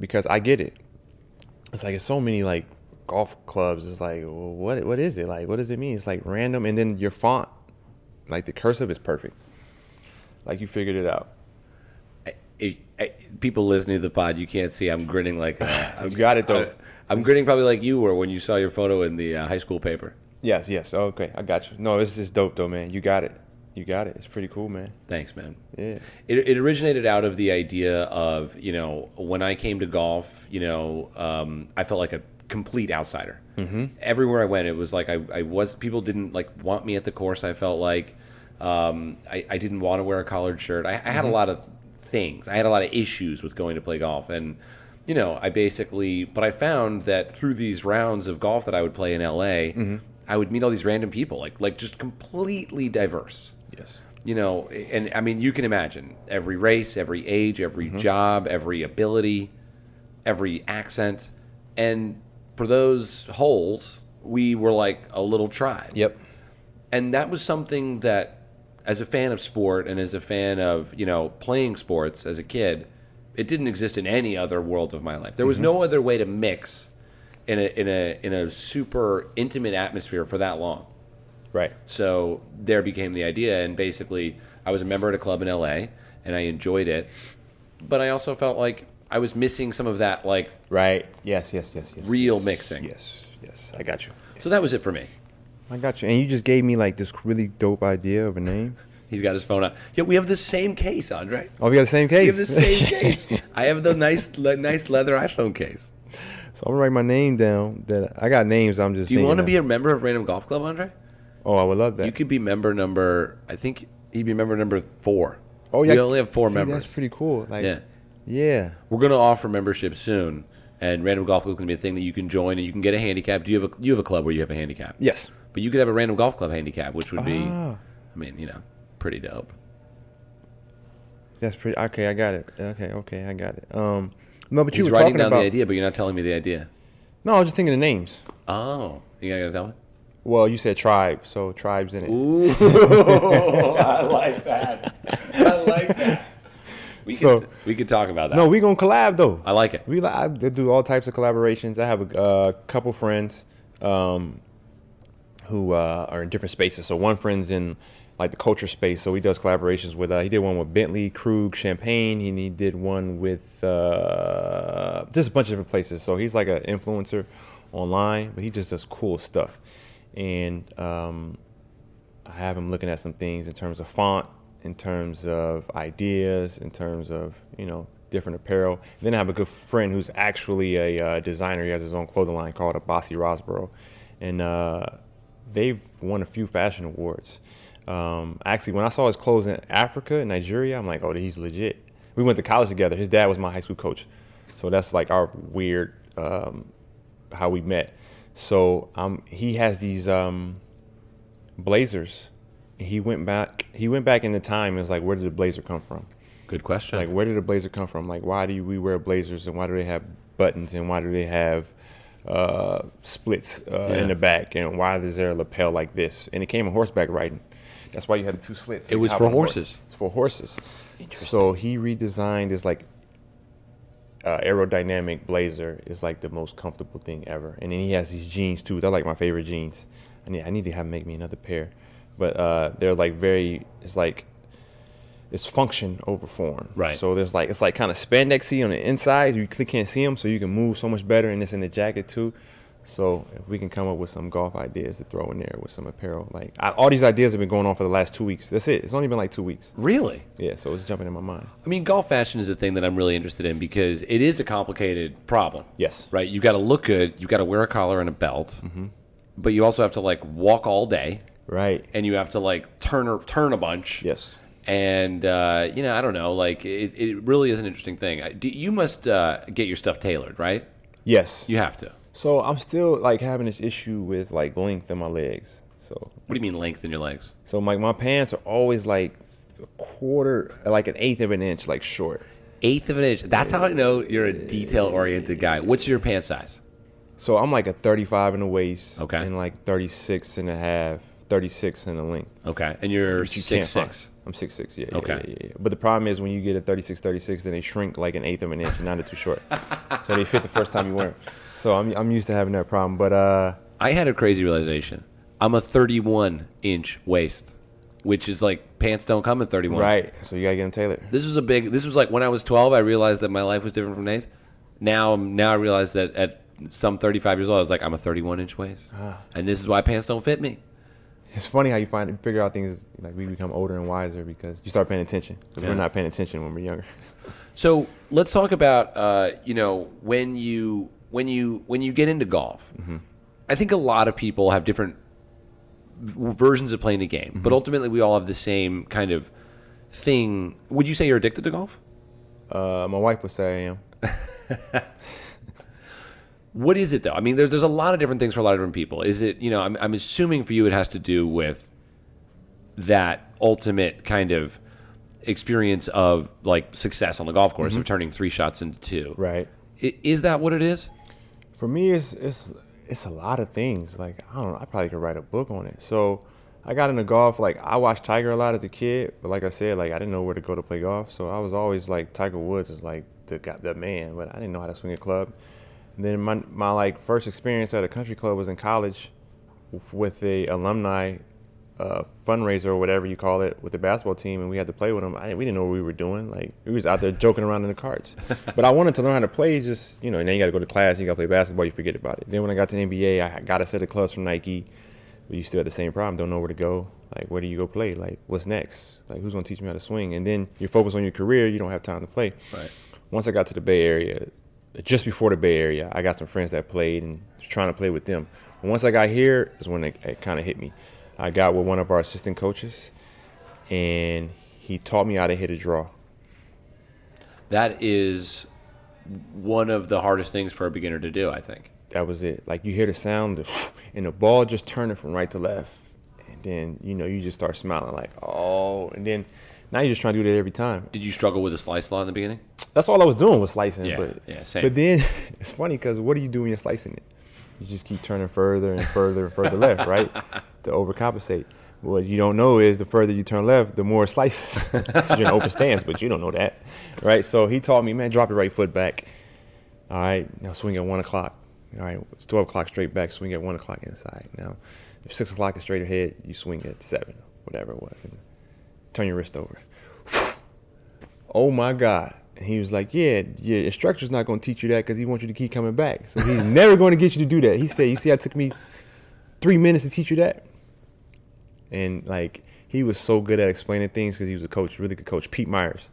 Speaker 2: because I get it. It's like it's so many like golf clubs. It's like, well, what what is it like? What does it mean? It's like random, and then your font, like the cursive is perfect. Like you figured it out.
Speaker 1: I- people listening to the pod, you can't see. I'm grinning like I'm,
Speaker 2: You got it, though.
Speaker 1: I, am grinning probably like you were when you saw your photo in the uh, high school paper.
Speaker 2: Yes, yes. Okay, I got you. No, this is dope though, man. You got it. You got it. It's pretty cool, man.
Speaker 1: Thanks, man.
Speaker 2: Yeah.
Speaker 1: It, it originated out of the idea of you know when I came to golf, you know, um, I felt like a complete outsider. Mm-hmm. Everywhere I went, it was like I, I was people didn't like want me at the course. I felt like um, I, I didn't want to wear a collared shirt. I, I had a lot of things. I had a lot of issues with going to play golf, and you know, I basically. But I found that through these rounds of golf that I would play in LA, I would meet all these random people, like like just completely diverse.
Speaker 2: Yes.
Speaker 1: You know, and I mean, you can imagine every race, every age, every job, every ability, every accent, and for those holes, we were like a little tribe.
Speaker 2: Yep.
Speaker 1: and that was something that as a fan of sport and as a fan of you know playing sports as a kid it didn't exist in any other world of my life. There was no mm-hmm. other way to mix in a in a in a super intimate atmosphere for that long.
Speaker 2: Right.
Speaker 1: so there became the idea and basically i was a member at a club in la and i enjoyed it. But i also felt like i was missing some of that like
Speaker 2: Right. Yes. Yes. Yes. Yes.
Speaker 1: Real
Speaker 2: yes,
Speaker 1: mixing.
Speaker 2: Yes. Yes. I got you.
Speaker 1: so that was it for me
Speaker 2: I got you. And you just gave me like this really dope idea of a name.
Speaker 1: he's got his phone out yeah we have the same case andre
Speaker 2: Oh, we got the same case.
Speaker 1: We have the same case. I have the nice, le- nice leather iPhone case.
Speaker 2: So I'm gonna write my name down. That I got names. I'm just.
Speaker 1: Do you want to be a member of Random Golf Club, Andre?
Speaker 2: Oh, I would love that.
Speaker 1: You could be member number. I think you'd be member number four.
Speaker 2: oh yeah.
Speaker 1: We only have four
Speaker 2: See,
Speaker 1: members.
Speaker 2: That's pretty cool. Like.
Speaker 1: Yeah,
Speaker 2: Yeah.
Speaker 1: we're going to offer membership soon, and Random Golf Club is going to be a thing that you can join, and you can get a handicap. Do you have a you have a club where you have a handicap?
Speaker 2: Yes.
Speaker 1: But you could have a Random Golf Club handicap, which would be,
Speaker 2: Ah.
Speaker 1: I mean, you know, pretty dope.
Speaker 2: That's pretty. Okay, I got it. Okay, okay, I got it. Um, no, but you
Speaker 1: He's
Speaker 2: were
Speaker 1: writing
Speaker 2: talking
Speaker 1: down
Speaker 2: about.
Speaker 1: the idea, but you're not telling me the idea.
Speaker 2: No, I was just thinking of names.
Speaker 1: Oh, you gotta tell me.
Speaker 2: Well, you said tribe, so tribes in it.
Speaker 1: Ooh, I like that. I like that. We
Speaker 2: So-
Speaker 1: could, we could talk about that.
Speaker 2: No, we gonna collab though.
Speaker 1: I like it.
Speaker 2: We I do all types of collaborations. I have a uh, couple friends um, who uh, are in different spaces. So one friend's in like the culture space, so he does collaborations with. Uh, he did one with Bentley, Krug, Champagne, and he did one with uh, just a bunch of different places. So he's like an influencer online, but he just does cool stuff. And um, I have him looking at some things in terms of font, in terms of ideas, in terms of you know different apparel. then I have a good friend who's actually a uh, designer. He has his own clothing line called a Bossy Rosborough, and uh, they've won a few fashion awards. Um, actually, when I saw his clothes in Africa and Nigeria, I'm like, oh, he's legit. We went to college together. His dad was my high school coach, so that's like our weird um, how we met. So um, he has these um, blazers. He went back. He went back in the time. and was like, where did the blazer come from?
Speaker 1: Good question.
Speaker 2: Like, where did the blazer come from? Like, why do we wear blazers and why do they have buttons and why do they have uh, splits uh,
Speaker 1: Yeah.
Speaker 2: in the back and why is there a lapel like this? And it came on horseback riding. That's why you had the two slits.
Speaker 1: It was for
Speaker 2: a horse.
Speaker 1: horses.
Speaker 2: It's for horses. So he redesigned this like uh, aerodynamic blazer is like the most comfortable thing ever. And then he has these jeans too. They're like my favorite jeans. I need I need to have make me another pair. But uh, they're like very. It's like it's function over form.
Speaker 1: Right.
Speaker 2: So there's like it's like kind of spandexy on the inside. You can't see them, so you can move so much better, and it's in the jacket too. So if we can come up with some golf ideas to throw in there with some apparel, like I, all these ideas have been going on for the last two weeks. That's it. It's only been like two weeks.
Speaker 1: really?
Speaker 2: Yeah. So it's jumping in my mind.
Speaker 1: I mean, golf fashion is a thing that I'm really interested in because it is a complicated problem.
Speaker 2: Yes.
Speaker 1: Right? You got to look good. You got to wear a collar and a belt, but you also have to like walk all day,
Speaker 2: Right.
Speaker 1: and you have to like turn or turn a bunch.
Speaker 2: Yes.
Speaker 1: And uh, you know, I don't know. Like, it, it really is an interesting thing. I- do- You must uh, get your stuff tailored, right?
Speaker 2: Yes.
Speaker 1: You have to.
Speaker 2: So I'm still like having this issue with like length in my legs. So
Speaker 1: What do you mean length in your legs?
Speaker 2: so like my pants are always like a quarter, like an eighth of an inch, like short.
Speaker 1: Eighth of an inch. That's how I know you're a detail-oriented guy. What's your pant size?
Speaker 2: So I'm like a 35 in the waist,
Speaker 1: Okay.
Speaker 2: and like 36 and a half, 36 in the length.
Speaker 1: Okay, and you're
Speaker 2: you
Speaker 1: six six.
Speaker 2: I'm six six. Yeah. yeah,
Speaker 1: Okay.
Speaker 2: Yeah, yeah, But the problem is when you get a 36, 36, then they shrink like an eighth of an inch, and now they're too short. so they fit the first time you wear them. So I'm I'm used to having that problem. But uh,
Speaker 1: I had a crazy realization. I'm a 31 inch waist, which is like pants don't come in 31.
Speaker 2: right. So you gotta get them tailored.
Speaker 1: This was a big. This was like when I was 12. I realized that my life was different from Nate's. Now, now I realize that at some 35 years old, I was like, I'm a 31 inch waist,
Speaker 2: Ah.
Speaker 1: and this is why pants don't fit me.
Speaker 2: It's funny how you find figure out things like we become older and wiser because you start paying attention. 'Cause
Speaker 1: Yeah.
Speaker 2: we're not paying attention when we're younger.
Speaker 1: So let's talk about uh, you know when you when you when you get into golf. I think a lot of people have different versions of playing the game, but ultimately we all have the same kind of thing. Would you say you're addicted to golf?
Speaker 2: Uh, my wife would say I am.
Speaker 1: What is it though? I mean, there's there's a lot of different things for a lot of different people. Is it you know? I'm I'm assuming for you it has to do with that ultimate kind of experience of like success on the golf course of mm-hmm. turning three shots into two.
Speaker 2: Right.
Speaker 1: I- Is that what it is?
Speaker 2: For me, it's it's it's a lot of things. Like I don't know, I probably could write a book on it. So I got into golf. Like I watched Tiger a lot as a kid, but like I said, like I didn't know where to go to play golf. So I was always like Tiger Woods is like the the man, but I didn't know how to swing a club. And then my my like first experience at a country club was in college with a alumni uh, fundraiser or whatever you call it with the basketball team, and we had to play with them. I, we didn't know what we were doing. Like we was out there joking around in the carts. but I wanted to learn how to play. Just you know, and then you got to go to class. You got to play basketball. You forget about it. Then when I got to the NBA, I got a set of clubs from Nike. But you still had the same problem. Don't know where to go. Like where do you go play? Like what's next? Like who's gonna teach me how to swing? And then you focus on your career. You don't have time to play.
Speaker 1: Right.
Speaker 2: Once I got to the Bay Area, just before the Bay Area, I got some friends that played and was trying to play with them. But once I got here, is when it, it kind of hit me. I got with one of our assistant coaches, and he taught me how to hit a draw.
Speaker 1: That is one of the hardest things for a beginner to do. I think.
Speaker 2: That was it. Like you hear the sound, the, and the ball just turning from right to left, and then you know you just start smiling like, oh, and then now you're just trying to do that every time.
Speaker 1: Did you struggle with the slice law in the beginning?
Speaker 2: That's all I was doing was slicing.
Speaker 1: Yeah,
Speaker 2: but,
Speaker 1: yeah, same.
Speaker 2: But then it's funny because what do you do when you're slicing it? You just keep turning further and further and further left, right? To overcompensate. What you don't know is the further you turn left, the more slices. you're in open stance, but you don't know that, right? So he taught me, man, drop your right foot back. All right, now swing at one o'clock. All right, it's twelve o'clock straight back. Swing at one o'clock inside. Now, if six o'clock is straight ahead, you swing at seven, whatever it was, and turn your wrist over. oh my God. And he was like, yeah, your instructor's not going to teach you that because he wants you to keep coming back. So he's never going to get you to do that. He said, you see, I took me three minutes to teach you that. And like, he was so good at explaining things because he was a coach, really good coach, Pete Myers.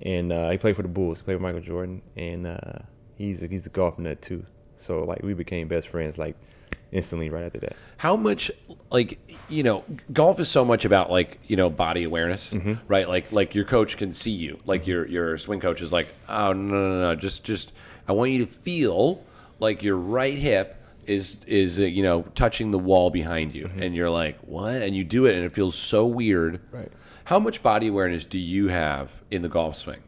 Speaker 2: And uh, he played for the Bulls. He played with Michael Jordan. And uh, he's, a, he's a golf nut too. So like, we became best friends like instantly right after that.
Speaker 1: How much, like, you know, golf is so much about like, you know, body awareness, right? Like, like your coach can see you, like your your swing coach is like, oh no no no, just just I want you to feel like your right hip is is uh, you know touching the wall behind you, and you're like, what? And you do it, and it feels so weird.
Speaker 2: Right.
Speaker 1: How much body awareness do you have in the golf swing?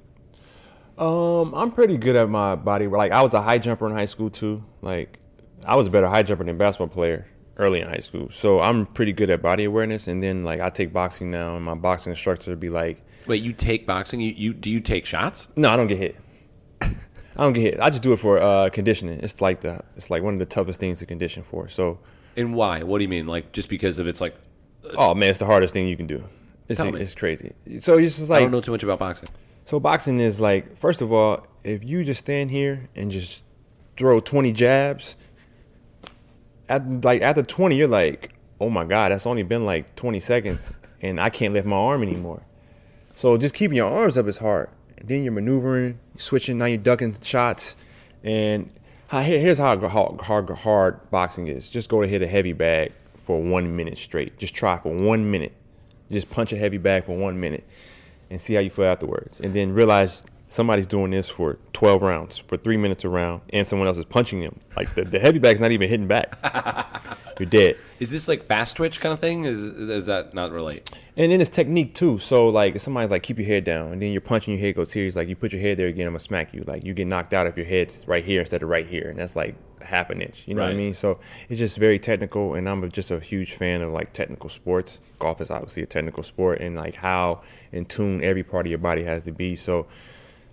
Speaker 2: Um, I'm pretty good at my body. Like I was a high jumper in high school too. Like I was a better high jumper than basketball player early in high school. So I'm pretty good at body awareness. And then like I take boxing now, and my boxing instructor would be like,
Speaker 1: Wait, you take boxing? You, you do you take shots?
Speaker 2: "No, I don't get hit. I don't get hit. I just do it for uh, conditioning. It's like the it's like one of the toughest things to condition for. So,
Speaker 1: And why? What do you mean? Like just because of it's like
Speaker 2: oh man, it's the hardest thing you can do. It's
Speaker 1: Tell me.
Speaker 2: it's crazy. So it's just like I
Speaker 1: don't know too much about boxing.
Speaker 2: So boxing is like, first of all, if you just stand here and just throw 20 jabs, at, like after 20, you're like, oh my God, that's only been like 20 seconds and I can't lift my arm anymore. So just keeping your arms up is hard. And then you're maneuvering, switching, now you're ducking shots. And here's how hard, hard, hard boxing is. Just go to hit a heavy bag for one minute straight. Just try for one minute. Just punch a heavy bag for one minute and see how you feel afterwards. And then realize somebody's doing this for 12 rounds, for three minutes a round, and someone else is punching them. Like the, the heavy bag's not even hitting back. You're dead.
Speaker 1: Is this like fast twitch kind of thing? Is is that not relate?
Speaker 2: And then it's technique too. So like if somebody's like keep your head down, and then you're punching your head goes here. He's like you put your head there again, I'm gonna smack you. Like you get knocked out if your head's right here instead of right here, and that's like half an inch. You know what I mean? So it's just very technical, and I'm just a huge fan of like technical sports. Golf is obviously a technical sport, and like how in tune every part of your body has to be. So.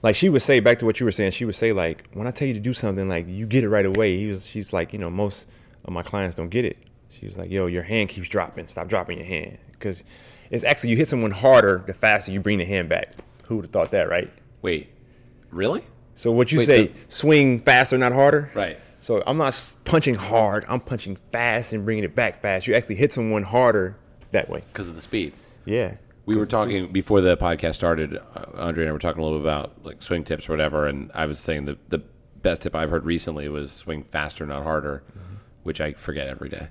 Speaker 2: Like she would say, back to what you were saying, she would say like, when I tell you to do something, like you get it right away. He was, she's like, you know, most of my clients don't get it. She was like, yo, your hand keeps dropping. Stop dropping your hand. Because it's actually, you hit someone harder the faster you bring the hand back. Who would have thought that, right?
Speaker 1: Wait, really?
Speaker 2: So what you
Speaker 1: Wait,
Speaker 2: say,
Speaker 1: the-
Speaker 2: swing faster, not harder?
Speaker 1: Right.
Speaker 2: So I'm not punching hard. I'm punching fast and bringing it back fast. You actually hit someone harder that way.
Speaker 1: Because of the speed.
Speaker 2: Yeah.
Speaker 1: We were
Speaker 2: it's-
Speaker 1: talking before the podcast started. Uh, Andre and I were talking a little bit about like swing tips or whatever, and I was saying the the best tip I've heard recently was swing faster, not harder, which I forget every day.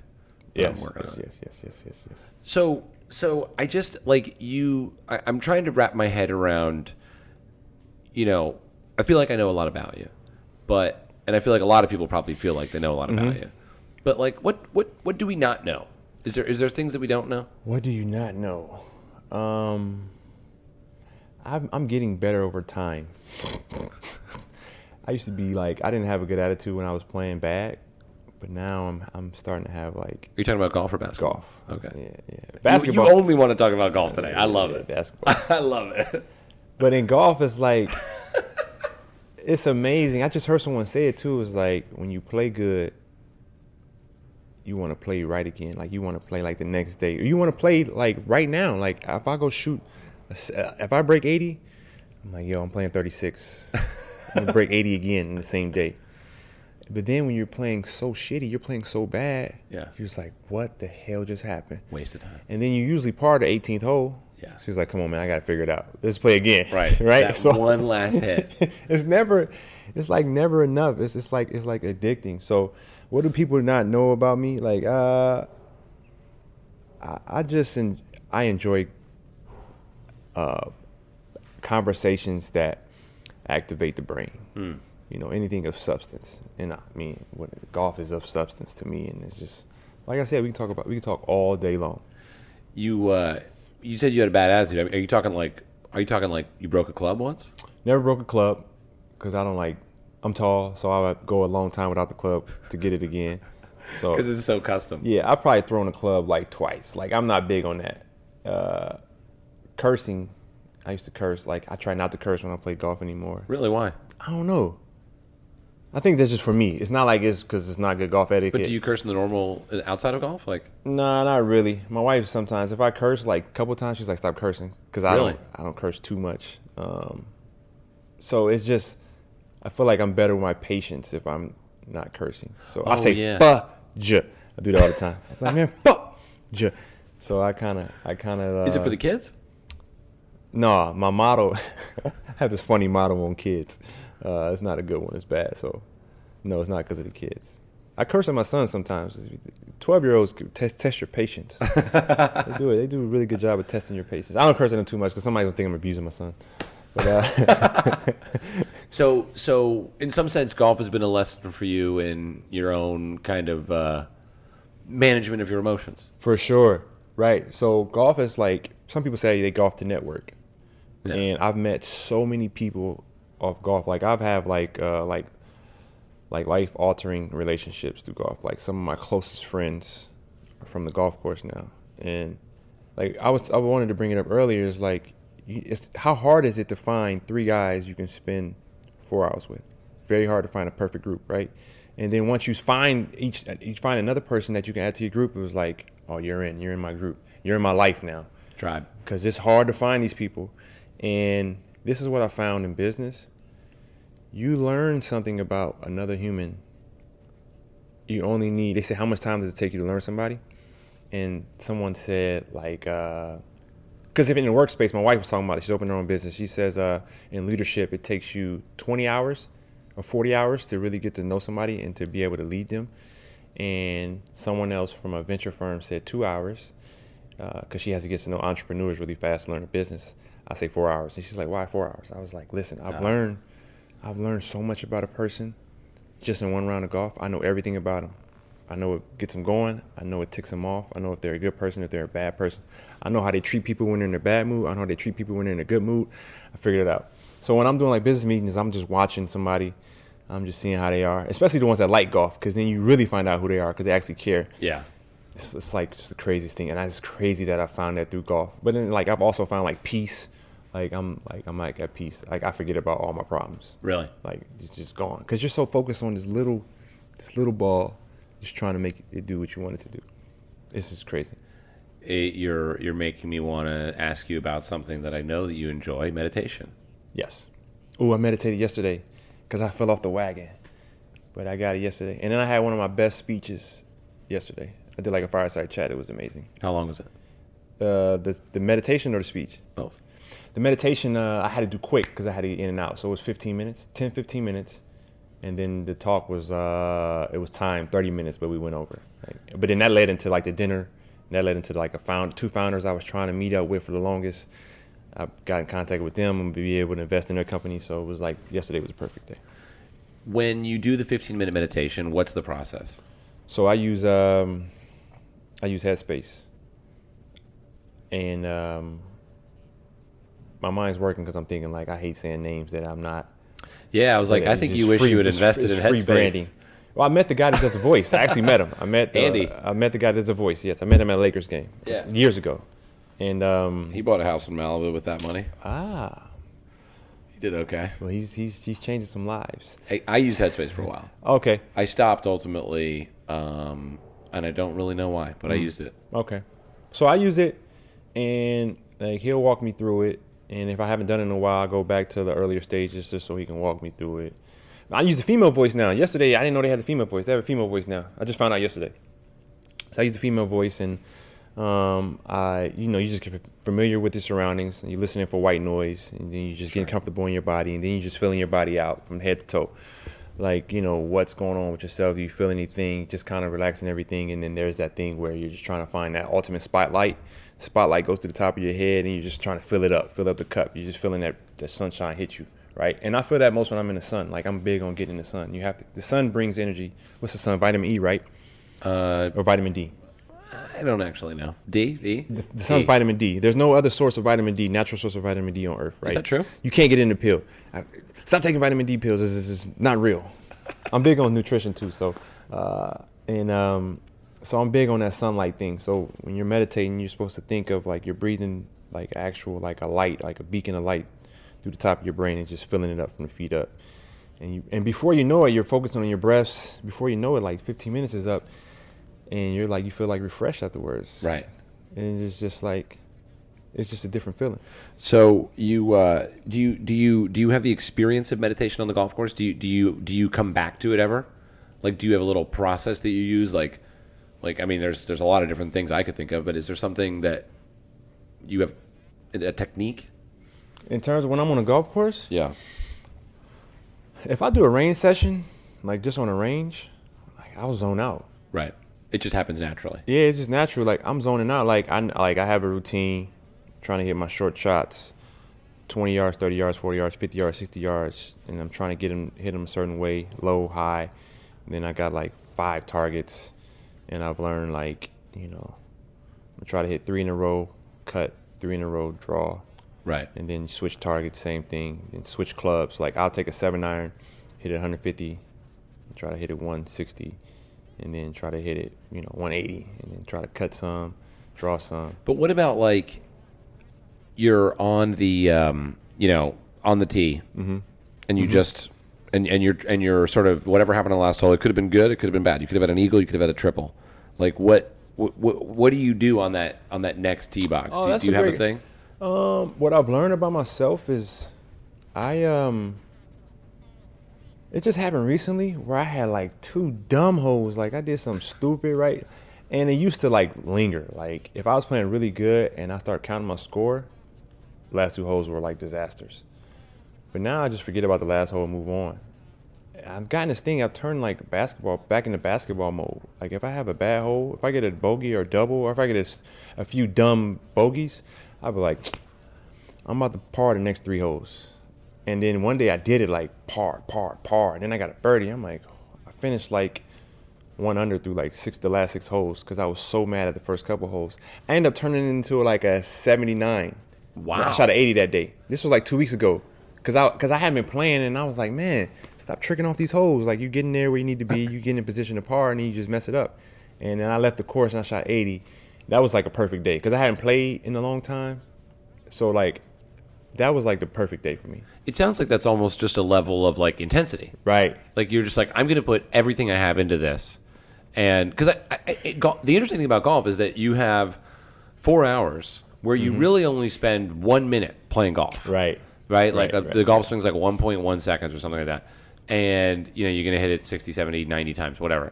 Speaker 2: Yes, yes, yes, yes, yes, yes, yes.
Speaker 1: So, so I just like you. I, I'm trying to wrap my head around. you know, I feel like I know a lot about you, but and I feel like a lot of people probably feel like they know a lot about
Speaker 2: Mm-hmm.
Speaker 1: you, but like, what what what do we not know? Is there is there things that we don't know?
Speaker 2: What do you not know? Um, I'm, I'm getting better over time. I used to be like I didn't have a good attitude when I was playing bad, but now I'm I'm starting to have like
Speaker 1: Are you talking about golf or basketball?
Speaker 2: golf.
Speaker 1: Okay.
Speaker 2: Yeah, yeah.
Speaker 1: You-
Speaker 2: Basketball.
Speaker 1: You, only want to talk about golf today. I love
Speaker 2: yeah,
Speaker 1: it.
Speaker 2: Basketball.
Speaker 1: I love it.
Speaker 2: But in golf, it's like it's amazing. I just heard someone say it too. It's like when you play good, you want to play right again. Like you want to play like the next day, or you want to play like right now. Like if I go shoot, uh, if I break eighty, I'm like, yo, I'm playing thirty six. I'm gonna break eighty again in the same day. But then when you're playing so shitty, you're playing so bad.
Speaker 1: Yeah.
Speaker 2: You're just like, what the hell just happened?
Speaker 1: Waste of time.
Speaker 2: And then you usually par the 18th hole.
Speaker 1: Yeah.
Speaker 2: She's like, come on, man, I got to figure it out. Let's play again.
Speaker 1: Right.
Speaker 2: right.
Speaker 1: That one last hit.
Speaker 2: it's never, it's like never enough. It's it's like it's like addicting. So, what do people not know about me? Like, uh, I, I just en- I enjoy uh, conversations that activate the brain.
Speaker 1: Hmm.
Speaker 2: You know, anything of substance. And I mean, what, golf is of substance to me, and it's just like I said, we can talk about we can talk all day long.
Speaker 1: You uh, you said you had a bad attitude. I mean, Are you talking like? Are you talking like you broke a club once?
Speaker 2: Never broke a club because I don't like. I'm tall, so I would go a long time without the club to get it again. So
Speaker 1: Because it's so custom.
Speaker 2: yeah, I've probably thrown a club like twice. Like I'm not big on that. Uh, cursing, I used to curse. Like I try not to curse when I play golf anymore.
Speaker 1: Really? Why?
Speaker 2: I don't know. I think that's just for me. It's not like it's because it's not good golf etiquette.
Speaker 1: But do you curse in the normal outside of golf? Like,
Speaker 2: Nah, not really. My wife sometimes, if I curse like a couple times, she's like, "Stop cursing," because I
Speaker 1: Really?
Speaker 2: don't, I don't curse too much. Um, so it's just, I feel like I'm better with my patience if I'm not cursing. So I
Speaker 1: Oh,
Speaker 2: say
Speaker 1: yeah.
Speaker 2: "fuck ja." I do that all the time. I'm like man, fuck ja. So I kind of, I kind of. Uh,
Speaker 1: is it for the kids?
Speaker 2: No, my motto. I have this funny motto on kids. Uh, it's not a good one. It's bad. So, no, it's not because of the kids. I curse at my son sometimes. Twelve year olds test test your patience. they do it. They do a really good job of testing your patience. I don't curse at them too much because somebody will think I'm abusing my son. But uh,
Speaker 1: So, so in some sense, golf has been a lesson for you in your own kind of uh, management of your emotions.
Speaker 2: For sure. Right. So golf is like some people say they golf to network.
Speaker 1: Yeah.
Speaker 2: And I've met so many people off golf. Like I've had like uh like like life altering relationships through golf. Like some of my closest friends are from the golf course now. And like I was I wanted to bring it up earlier is like it's how hard is it to find three guys you can spend 4 hours with? Very hard to find a perfect group, right? And then once you find each each find another person that you can add to your group, it was like, oh, you're in, you're in my group, you're in my life now,
Speaker 1: Tribe.
Speaker 2: because it's hard to find these people. And this is what I found in business: you learn something about another human. You only need. They say, how much time does it take you to learn somebody? And someone said like, uh, because if in the workspace, my wife was talking about it. She's opened her own business. She says, uh, in leadership, it takes you 20 hours or 40 hours to really get to know somebody and to be able to lead them. And someone else from a venture firm said two hours because she has to get to know entrepreneurs really fast to learn a business. I say four hours, and she's like, "Why four hours?" I was like, "Listen, I've learned, I've learned so much about a person just in one round of golf. I know everything about them. I know it gets them going. I know it ticks them off. I know if they're a good person, if they're a bad person. I know how they treat people when they're in a bad mood. I know how they treat people when they're in a good mood. I figured it out. So when I'm doing like business meetings, I'm just watching somebody. I'm just seeing how they are, especially the ones that like golf, because then you really find out who they are because they actually care
Speaker 1: Yeah.
Speaker 2: it's, it's like just the craziest thing, and it's crazy that I found that through golf. But then, like, I've also found like peace. Like I'm like I'm like at peace. Like I forget about all my problems.
Speaker 1: Really.
Speaker 2: Like it's just gone because you're so focused on this little, this little ball, just trying to make it do what you want it to do. This is crazy.
Speaker 1: It, you're you're making me want to ask you about something that I know that you enjoy: meditation.
Speaker 2: Yes. Oh, I meditated yesterday because I fell off the wagon, but I got it yesterday. And then I had one of my best speeches yesterday. I did like a fireside chat. It was amazing.
Speaker 1: How long was it?
Speaker 2: Uh, the the meditation or the speech.
Speaker 1: Both.
Speaker 2: The meditation uh, I had to do quick because I had to get in and out. So it was 15 minutes, 10, 15 minutes. And then the talk was, uh, it was time, 30 minutes, but we went over. Like, but then that led into like the dinner. And that led into like a found, two founders I was trying to meet up with for the longest. I got in contact with them and be able to invest in their company. So it was like yesterday was a perfect day.
Speaker 1: When you do the 15 minute meditation, what's the process?
Speaker 2: So I use um, I use Headspace, and um, my mind's working because I'm thinking like I hate saying names that I'm not.
Speaker 1: Yeah, I was like, I think you wish
Speaker 2: free-
Speaker 1: you had invested in Headspace.
Speaker 2: branding. Well, I met the guy that does the voice. I actually met him. I met uh,
Speaker 1: Andy.
Speaker 2: I met the guy that does the voice. Yes, I met him at a Lakers game.
Speaker 1: Yeah.
Speaker 2: years ago, and um,
Speaker 1: He bought a house in Malibu with that money.
Speaker 2: ah,
Speaker 1: He did okay.
Speaker 2: well, he's he's he's changing some lives.
Speaker 1: I, I used Headspace for a while.
Speaker 2: Okay,
Speaker 1: I stopped ultimately, um, and I don't really know why, but I used it.
Speaker 2: Okay. So I use it and like he'll walk me through it. And if I haven't done it in a while, I go back to the earlier stages just so he can walk me through it. I use the female voice now. Yesterday I didn't know they had a female voice. They have a female voice now. I just found out yesterday. So I use the female voice and um, I you know, you just get familiar with the surroundings and you're listening for white noise and then you just getting comfortable in your body and then you're just feeling your body out from head to toe like you know what's going on with yourself you feel anything just kind of relaxing everything and then there's that thing where you're just trying to find that ultimate spotlight spotlight goes to the top of your head and you're just trying to fill it up fill up the cup you're just feeling that the sunshine hit you right and i feel that most when i'm in the sun like i'm big on getting in the sun you have to the sun brings energy what's the sun vitamin e right
Speaker 1: Uh,
Speaker 2: or vitamin d
Speaker 1: I don't actually know. D? E?
Speaker 2: the, the sun's
Speaker 1: E.
Speaker 2: vitamin D. There's no other source of vitamin D, natural source of vitamin D on Earth, right?
Speaker 1: Is that true?
Speaker 2: You can't get it in a pill. I, stop taking vitamin D pills. This is, this is not real. I'm big on nutrition too, so uh, and um, so I'm big on that sunlight thing. So when you're meditating, you're supposed to think of like you're breathing like actual like a light, like a beacon of light through the top of your brain and just filling it up from the feet up. And you and before you know it, you're focusing on your breaths. Before you know it, like 15 minutes is up, and you're like you feel like refreshed afterwards
Speaker 1: Right.
Speaker 2: and it's just like it's just a different feeling.
Speaker 1: So you uh, do you do you do you have the experience of meditation on the golf course? Do you do you do you come back to it ever? Like, do you have a little process that you use? Like, like I mean, there's there's a lot of different things I could think of, but is there something that you have a technique?
Speaker 2: In terms of when I'm on a golf course,
Speaker 1: Yeah.
Speaker 2: if I do a range session, like just on a range, like I'll zone out.
Speaker 1: Right. It just happens naturally.
Speaker 2: Yeah, it's just natural. Like I'm zoning out. Like I like I have a routine, trying to hit my short shots, 20 yards, 30 yards, 40 yards, 50 yards, 60 yards, and I'm trying to get them hit them a certain way, low, high. And then I got like five targets, and I've learned like you know, I'm gonna try to hit three in a row, cut three in a row, draw,
Speaker 1: Right.
Speaker 2: and then switch targets, same thing. Then switch clubs. Like I'll take a seven iron, hit it 150, and try to hit it 160, and then try to hit it, you know, 180, and then try to cut some, draw some.
Speaker 1: But what about like you're on the um, you know on the tee, and you just and and you're and you're sort of whatever happened on the last hole. It could have been good. It could have been bad. You could have had an eagle. You could have had a triple. Like what? What, what, what do you do on that on that next tee box?
Speaker 2: Oh,
Speaker 1: do,
Speaker 2: that's
Speaker 1: do you
Speaker 2: a
Speaker 1: have a thing?
Speaker 2: Um, what I've learned about myself is, I um. It just happened recently where I had like two dumb holes. Like I did something stupid, right? And it used to like linger. Like if I was playing really good and I start counting my score, last two holes were like disasters. But now I just forget about the last hole and move on. I've gotten this thing. I've turned like basketball back into basketball mode. Like if I have a bad hole, if I get a bogey or double, or if I get a few dumb bogeys, I'll be like, I'm about to par the next three holes. And then one day I did it like par, par, par. And then I got a birdie. I'm like, I finished like one under through like six the last six holes because I was so mad at the first couple holes. I ended up turning into like a 79.
Speaker 1: Wow.
Speaker 2: I shot an 80 that day. This was like two weeks ago. Cause I, cause I hadn't been playing, and I was like, man, stop tricking off these holes. Like you getting there where you need to be, you get in position to par, and then you just mess it up. And then I left the course and I shot 80. That was like a perfect day, cause I hadn't played in a long time. So like, that was like the perfect day for me.
Speaker 1: It sounds like that's almost just a level of like intensity.
Speaker 2: Right.
Speaker 1: Like you're just like I'm going to put everything I have into this, and because I, I it, the interesting thing about golf is that you have four hours where you mm-hmm. really only spend one minute playing golf.
Speaker 2: Right.
Speaker 1: Right. Like
Speaker 2: Right,
Speaker 1: uh
Speaker 2: right.
Speaker 1: the golf swing's like 1.1 seconds or something like that, and you know you're going to hit it 60, 70, 90 times, whatever.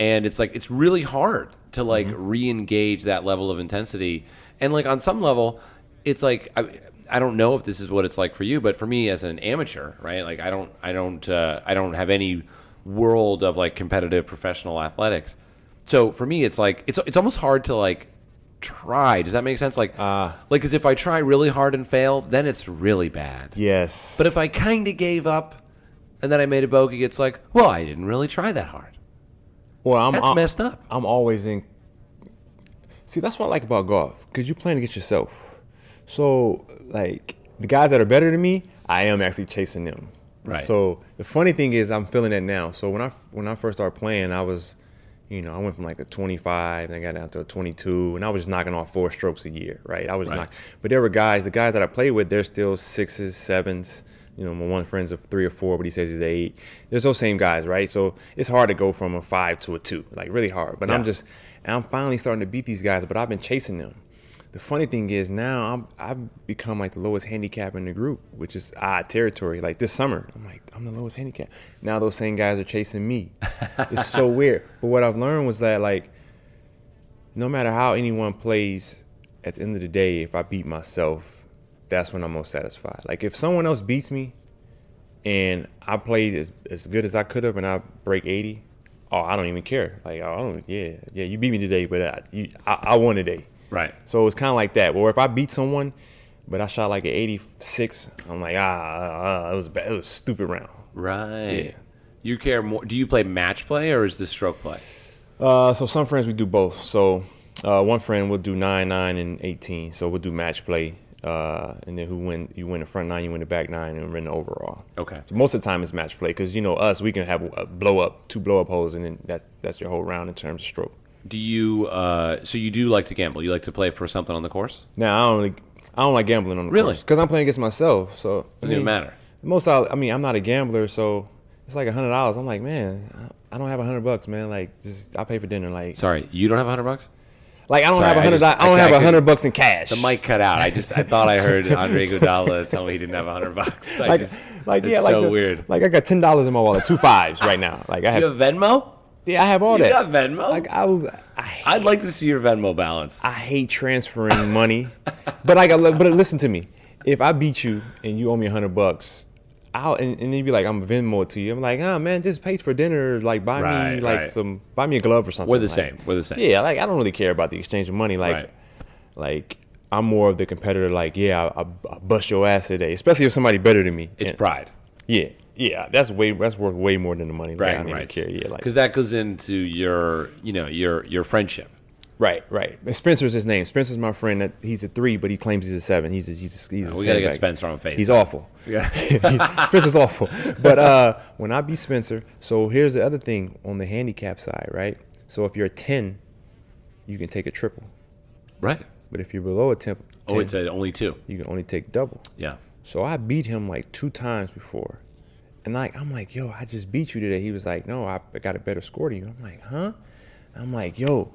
Speaker 1: And it's like it's really hard to like re-engage that level of intensity, and like on some level, it's like. I, I don't know if this is what it's like for you, but for me as an amateur, right? Like I don't, I don't, uh, I don't have any world of like competitive professional athletics. So for me, it's like it's it's almost hard to like try. Does that make sense? Like,
Speaker 2: Uh.
Speaker 1: like, because if I try really hard and fail, then it's really bad.
Speaker 2: Yes.
Speaker 1: But if I kind of gave up and then I made a bogey, it's like, well, I didn't really try that hard.
Speaker 2: well, I'm,
Speaker 1: That's
Speaker 2: I'm-
Speaker 1: messed up.
Speaker 2: I'm always in. See, that's what I like about golf because you're playing against yourself. So, like the guys that are better than me, I am actually chasing them.
Speaker 1: Right.
Speaker 2: So the funny thing is, I'm feeling that now. So when I when I first started playing, I was, you know, I went from like a 25, then I got down to a 22, and I was just knocking off four strokes a year, right? I was
Speaker 1: Right.
Speaker 2: not. But there were guys, the guys that I played with, they're still sixes, sevens. You know, my one friend's a three or four, but he says he's eight. There's those same guys, right? So it's hard to go from a five to a two, like really hard. But I'm just, I'm finally starting to beat these guys, but I've been chasing them. The funny thing is now I'm, I've become like the lowest handicap in the group, which is odd territory. Like this summer, I'm like I'm the lowest handicap. Now those same guys are chasing me. it's so weird. But what I've learned was that like, no matter how anyone plays, at the end of the day, if I beat myself, that's when I'm most satisfied. Like if someone else beats me, and I played as, as good as I could have, and I break 80, oh I don't even care. Like oh, I don't yeah yeah you beat me today, but I, you, I, I won today.
Speaker 1: Right.
Speaker 2: So it's kind of like that. Or if I beat someone, but I shot like an 86, I'm like, ah, ah, ah, it was bad. It was a stupid round.
Speaker 1: Right.
Speaker 2: Yeah.
Speaker 1: You care more. Do you play match play or is this stroke play?
Speaker 2: Uh, so some friends we do both. So uh, one friend will do nine, nine, and 18. So we'll do match play. Uh, and then who win? You win the front nine, you win the back nine, and win the overall.
Speaker 1: Okay.
Speaker 2: So most of the time it's match play because you know us, we can have a blow up, two blow up holes, and then that's that's your whole round in terms of stroke.
Speaker 1: Do you? Uh, so you do like to gamble? You like to play for something on the course?
Speaker 2: Now I don't really, I don't like gambling on the
Speaker 1: Really?
Speaker 2: because I'm playing against myself. So I
Speaker 1: Doesn't even matter.
Speaker 2: Most I, I mean, I'm not a gambler, so it's like a hundred dollars. I'm like, man, I don't have a hundred bucks, man. Like, just I pay for dinner. Like,
Speaker 1: Sorry, you don't have a hundred bucks.
Speaker 2: like I don't
Speaker 1: Sorry,
Speaker 2: have a hundred.
Speaker 1: just-
Speaker 2: I, don't
Speaker 1: I-
Speaker 2: have a hundred bucks in cash.
Speaker 1: The mic cut out. I just I thought I heard Andre Iguodala tell me he didn't have a hundred bucks. I
Speaker 2: like,
Speaker 1: just,
Speaker 2: like
Speaker 1: it's
Speaker 2: yeah, like
Speaker 1: so
Speaker 2: the-
Speaker 1: weird.
Speaker 2: Like I got ten dollars in my wallet, two fives right now. Like I have,
Speaker 1: You have Venmo?
Speaker 2: Yeah, I have all that.
Speaker 1: You
Speaker 2: that.
Speaker 1: got Venmo?
Speaker 2: Like I, I hate,
Speaker 1: I'd like to see your Venmo balance.
Speaker 2: I hate transferring money, but like, I, but listen to me. If I beat you and you owe me a hundred bucks, I'll and, and then you be like, I'm Venmo to you. I'm like, oh man, just pay for dinner. Like buy
Speaker 1: Right,
Speaker 2: me like
Speaker 1: right.
Speaker 2: some, buy me a glove or something.
Speaker 1: We're the
Speaker 2: Like,
Speaker 1: same. We're the same.
Speaker 2: Yeah, like I don't really care about the exchange of money. Like,
Speaker 1: Right.
Speaker 2: like I'm more of the competitor. Like, yeah, I, I, I bust your ass today, especially if somebody better than me.
Speaker 1: It's
Speaker 2: And-
Speaker 1: pride.
Speaker 2: Yeah, yeah, that's way that's worth way more than the money. Like, I
Speaker 1: Right,
Speaker 2: don't
Speaker 1: right.
Speaker 2: care. Yeah, like
Speaker 1: because that goes into your, you know, your your friendship.
Speaker 2: right, right. And Spencer's his name. Spencer's my friend. That he's a three, but he claims he's a seven. He's a, he's a, he's a
Speaker 1: We gotta get
Speaker 2: sandbag.
Speaker 1: Spencer on face.
Speaker 2: He's awful.
Speaker 1: Yeah.
Speaker 2: Spencer's awful. But uh, when I beat Spencer, so here's the other thing on the handicap side, right? So if you're a ten, you can take a triple.
Speaker 1: right.
Speaker 2: But if you're below a 10,
Speaker 1: Oh, it's a, only two.
Speaker 2: you can only take double.
Speaker 1: Yeah.
Speaker 2: So I beat him like two times before. And like I'm like, yo, I just beat you today. He was like, no, I got a better score to you. I'm like, huh? I'm like, yo,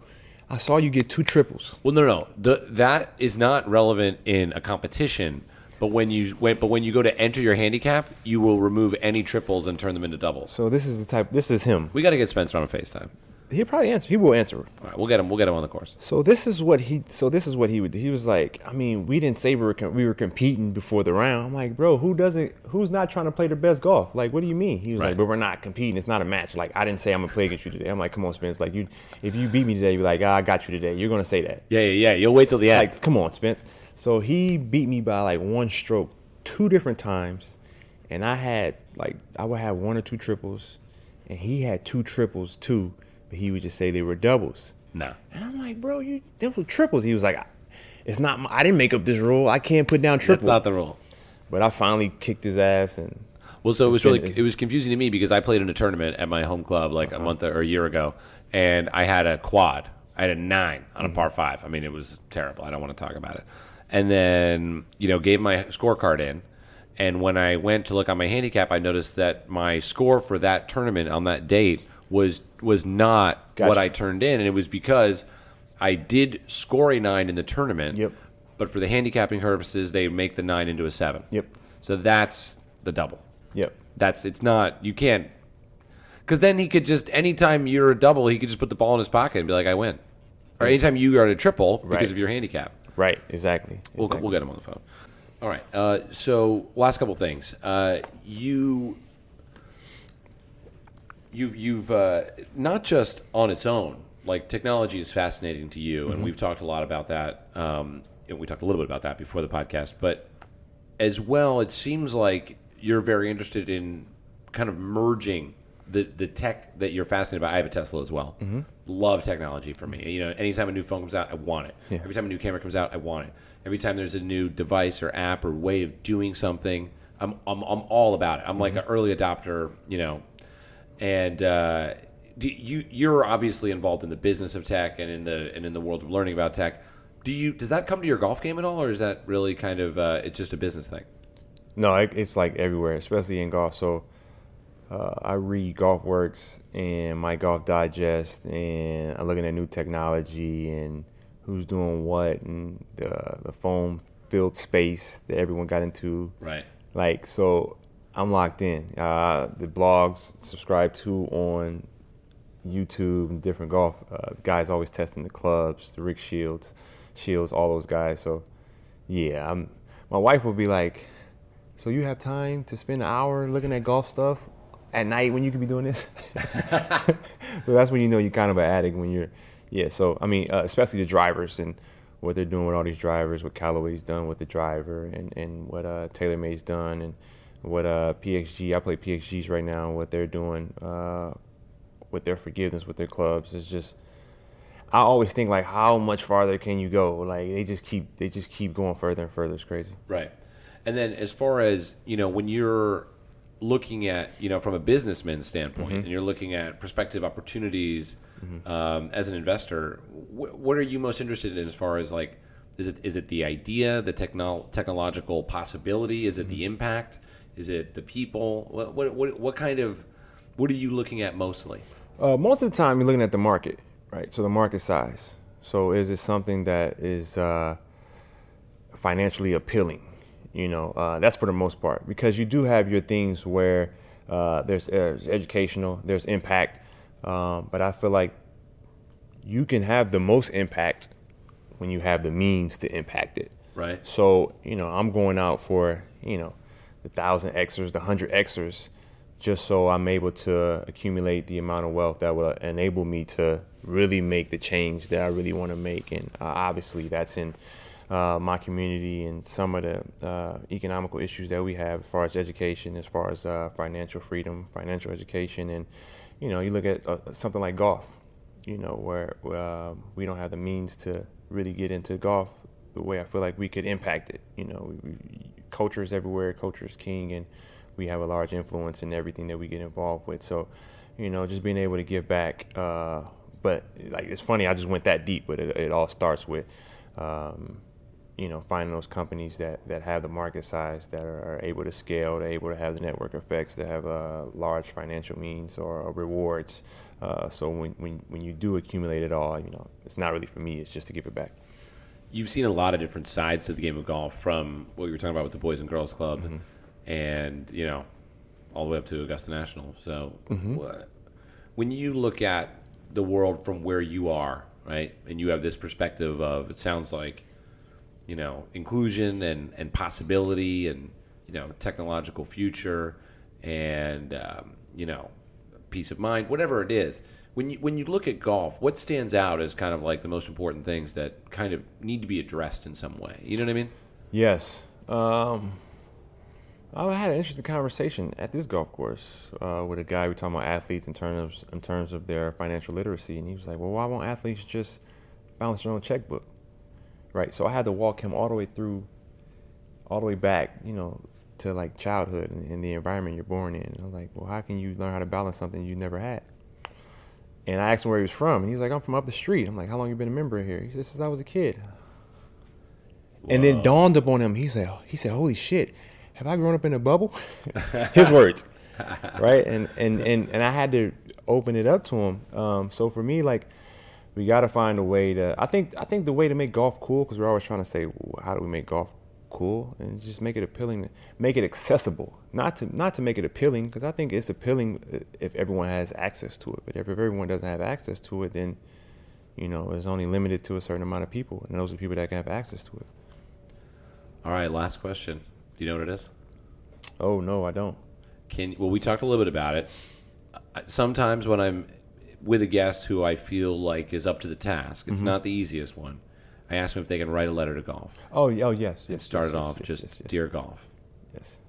Speaker 2: I saw you get two triples.
Speaker 1: Well, no, no, the, that is not relevant in a competition. But when you when, but when you go to enter your handicap, you will remove any triples and turn them into doubles.
Speaker 2: So this is the type. This is him.
Speaker 1: We got to get Spencer on a FaceTime.
Speaker 2: He'll probably answer. He will answer.
Speaker 1: All right, we'll get him. We'll get him on the course.
Speaker 2: So this is what he. So this is what he would. do. He was like, I mean, we didn't say we were com- we were competing before the round. I'm like, bro, who doesn't? Who's not trying to play their best golf? Like, what do you mean? He was
Speaker 1: Right.
Speaker 2: like, but we're not competing. It's not a match. Like, I didn't say I'm gonna play against you today. I'm like, come on, Spence. Like, you, if you beat me today, you're like, ah, I got you today. You're gonna say that.
Speaker 1: Yeah, yeah, yeah. You'll wait till the end.
Speaker 2: Like, come on, Spence. So he beat me by like one stroke, two different times, and I had like I would have one or two triples, and he had two triples too, but he would just say they were doubles.
Speaker 1: no.
Speaker 2: And I'm like, bro, you them were triples. He was like, it's not. My, I didn't make up this rule. I can't put down
Speaker 1: That's
Speaker 2: triple.
Speaker 1: not the rule.
Speaker 2: but I finally kicked his ass, and
Speaker 1: Well, so it was
Speaker 2: been-
Speaker 1: really it was confusing to me because I played in a tournament at my home club like
Speaker 2: Uh-huh.
Speaker 1: a month or a year ago, and I had a quad. I had a nine on
Speaker 2: Mm-hmm.
Speaker 1: a par five. I mean, it was terrible. I don't want to talk about it. And then you know gave my scorecard in, and when I went to look on my handicap, I noticed that my score for that tournament on that date was was not what I turned in, and it was because I did score a nine in the tournament.
Speaker 2: Yep.
Speaker 1: But for the handicapping purposes, they make the nine into a seven.
Speaker 2: Yep.
Speaker 1: So that's the double.
Speaker 2: yep,
Speaker 1: That's it's not you can't because then he could just anytime you're a double, he could just put the ball in his pocket and be like, I win. Or anytime you are a triple because
Speaker 2: Right.
Speaker 1: of your handicap,
Speaker 2: right, exactly.
Speaker 1: we'll we'll get him on the phone. All right. Uh, so last couple things. Uh, you you've you've uh, not just on its own like technology is fascinating to you, and we've talked a lot about that. Um, and we talked a little bit about that before the podcast, but as well, it seems like you're very interested in kind of merging the the tech that you're fascinated by. I have a Tesla as well. Love technology for me. You know, anytime a new phone comes out, I want it.
Speaker 2: Yeah.
Speaker 1: Every time a new camera comes out, I want it. Every time there's a new device or app or way of doing something, I'm I'm, I'm all about it. I'm like an early adopter. You know, and uh, do you you're obviously involved in the business of tech and in the and in the world of learning about tech. Do you does that come to your golf game at all, or is that really kind of uh, it's just a business thing?
Speaker 2: No, it, it's like everywhere, especially in golf. So uh, I read GolfWRX and my Golf Digest, and I'm looking at new technology and who's doing what, and the the foam filled space that everyone got into.
Speaker 1: Right.
Speaker 2: Like so, I'm locked in. Uh, the blogs subscribe to on YouTube and different golf uh, guys always testing the clubs, the Rick Shields, Shields, all those guys. So yeah, I'm. My wife will be like, "So you have time to spend an hour looking at golf stuff at night when you could be doing this?" so that's when you know you're kind of an addict when you're. Yeah. So I mean, uh, especially the drivers and what they're doing with all these drivers, what Callaway's done with the driver, and and what uh, TaylorMade's done, and what uh, PXG. I play PXGs right now. What they're doing uh, with their forgiveness with their clubs is just. I always think like, how much farther can you go? Like they just keep they just keep going further and further. It's crazy.
Speaker 1: Right. And then as far as, you know, when you're looking at, you know, from a businessman's standpoint and you're looking at prospective opportunities um, as an investor, wh- what are you most interested in as far as like, is it is it the idea, the technol technological possibility? Is it the impact? Is it the people? What, what, what, what kind of, what are you looking at mostly?
Speaker 2: Uh, most of the time, you're looking at the market, right? So the market size. So is it something that is uh, financially appealing? You know, uh, that's for the most part because you do have your things where uh, there's, there's educational, there's impact, um, but I feel like you can have the most impact when you have the means to impact it.
Speaker 1: Right.
Speaker 2: So, you know, I'm going out for, you know, the thousand Xers, the hundred Xers, just so I'm able to accumulate the amount of wealth that will enable me to really make the change that I really want to make. And uh, obviously, that's in uh, my community and some of the uh, economical issues that we have as far as education, as far as uh, financial freedom, financial education. And, you know, you look at uh, something like golf, you know, where uh, we don't have the means to really get into golf the way I feel like we could impact it. You know, we, we, culture is everywhere, culture is king, and we have a large influence in everything that we get involved with. So, you know, just being able to give back. Uh, but like, it's funny, I just went that deep, but it, it all starts with, um, you know, finding those companies that, that have the market size, that are, are able to scale, they're able to have the network effects, that have uh, large financial means or, rewards. Uh, so when, when, when you do accumulate it all, you know, it's not really for me, it's just to give it back.
Speaker 1: You've seen a lot of different sides to the game of golf from what you were talking about with the Boys and Girls Club
Speaker 2: Mm-hmm.
Speaker 1: and, you know, all the way up to Augusta National. So
Speaker 2: Mm-hmm.
Speaker 1: wha- when you look at the world from where you are, right, and you have this perspective of, it sounds like, you know, inclusion and, and possibility and, you know, technological future and, um, you know, peace of mind, whatever it is. When you, when you look at golf, what stands out as kind of like the most important things that kind of need to be addressed in some way? You know what I mean?
Speaker 2: Yes. Um, I had an interesting conversation at this golf course uh, with a guy. We talking about athletes in terms in terms of their financial literacy, and he was like, "Well, why won't athletes just balance their own checkbook?" Right. So I had to walk him all the way through, all the way back, you know, to like childhood and, the environment you're born in. I'm like, "Well, how can you learn how to balance something you never had?" And I asked him where he was from, and he's like, "I'm from up the street." I'm like, "How long you been a member here?" He said, "Since I was a kid." And then dawned upon him. He said, "He said, holy shit, have I grown up in a bubble?" His words, right? And and and and I had to open it up to him. Um, so for me, like, we got to find a way to. I think I think the way to make golf cool, because we're always trying to say, well, how do we make golf cool, and just make it appealing, make it accessible. Not to not to make it appealing, because I think it's appealing if everyone has access to it. But if everyone doesn't have access to it, then you know it's only limited to a certain amount of people, and those are the people that can have access to it.
Speaker 1: All right, last question. Do you know what it is?
Speaker 2: Oh no, I don't.
Speaker 1: Can well, we talked a little bit about it. Uh, Sometimes when I'm with a guest who I feel like is up to the task.
Speaker 2: Mm-hmm.
Speaker 1: It's not the easiest one. I asked them if they can write a letter to golf.
Speaker 2: Oh, oh yes, yes.
Speaker 1: It started
Speaker 2: yes,
Speaker 1: off
Speaker 2: yes,
Speaker 1: just
Speaker 2: yes,
Speaker 1: dear golf.
Speaker 2: Yes.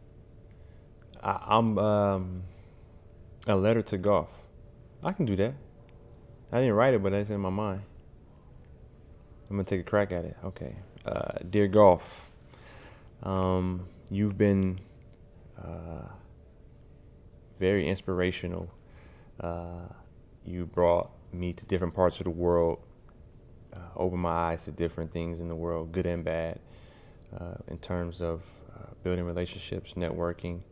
Speaker 2: I, I'm um, a letter to golf. I can do that. I didn't write it, but it's in my mind. I'm gonna take a crack at it. Okay. Uh, dear golf, um, you've been uh, very inspirational. Uh, you brought me to different parts of the world, uh, opened my eyes to different things in the world, good and bad, uh, in terms of uh, building relationships, networking,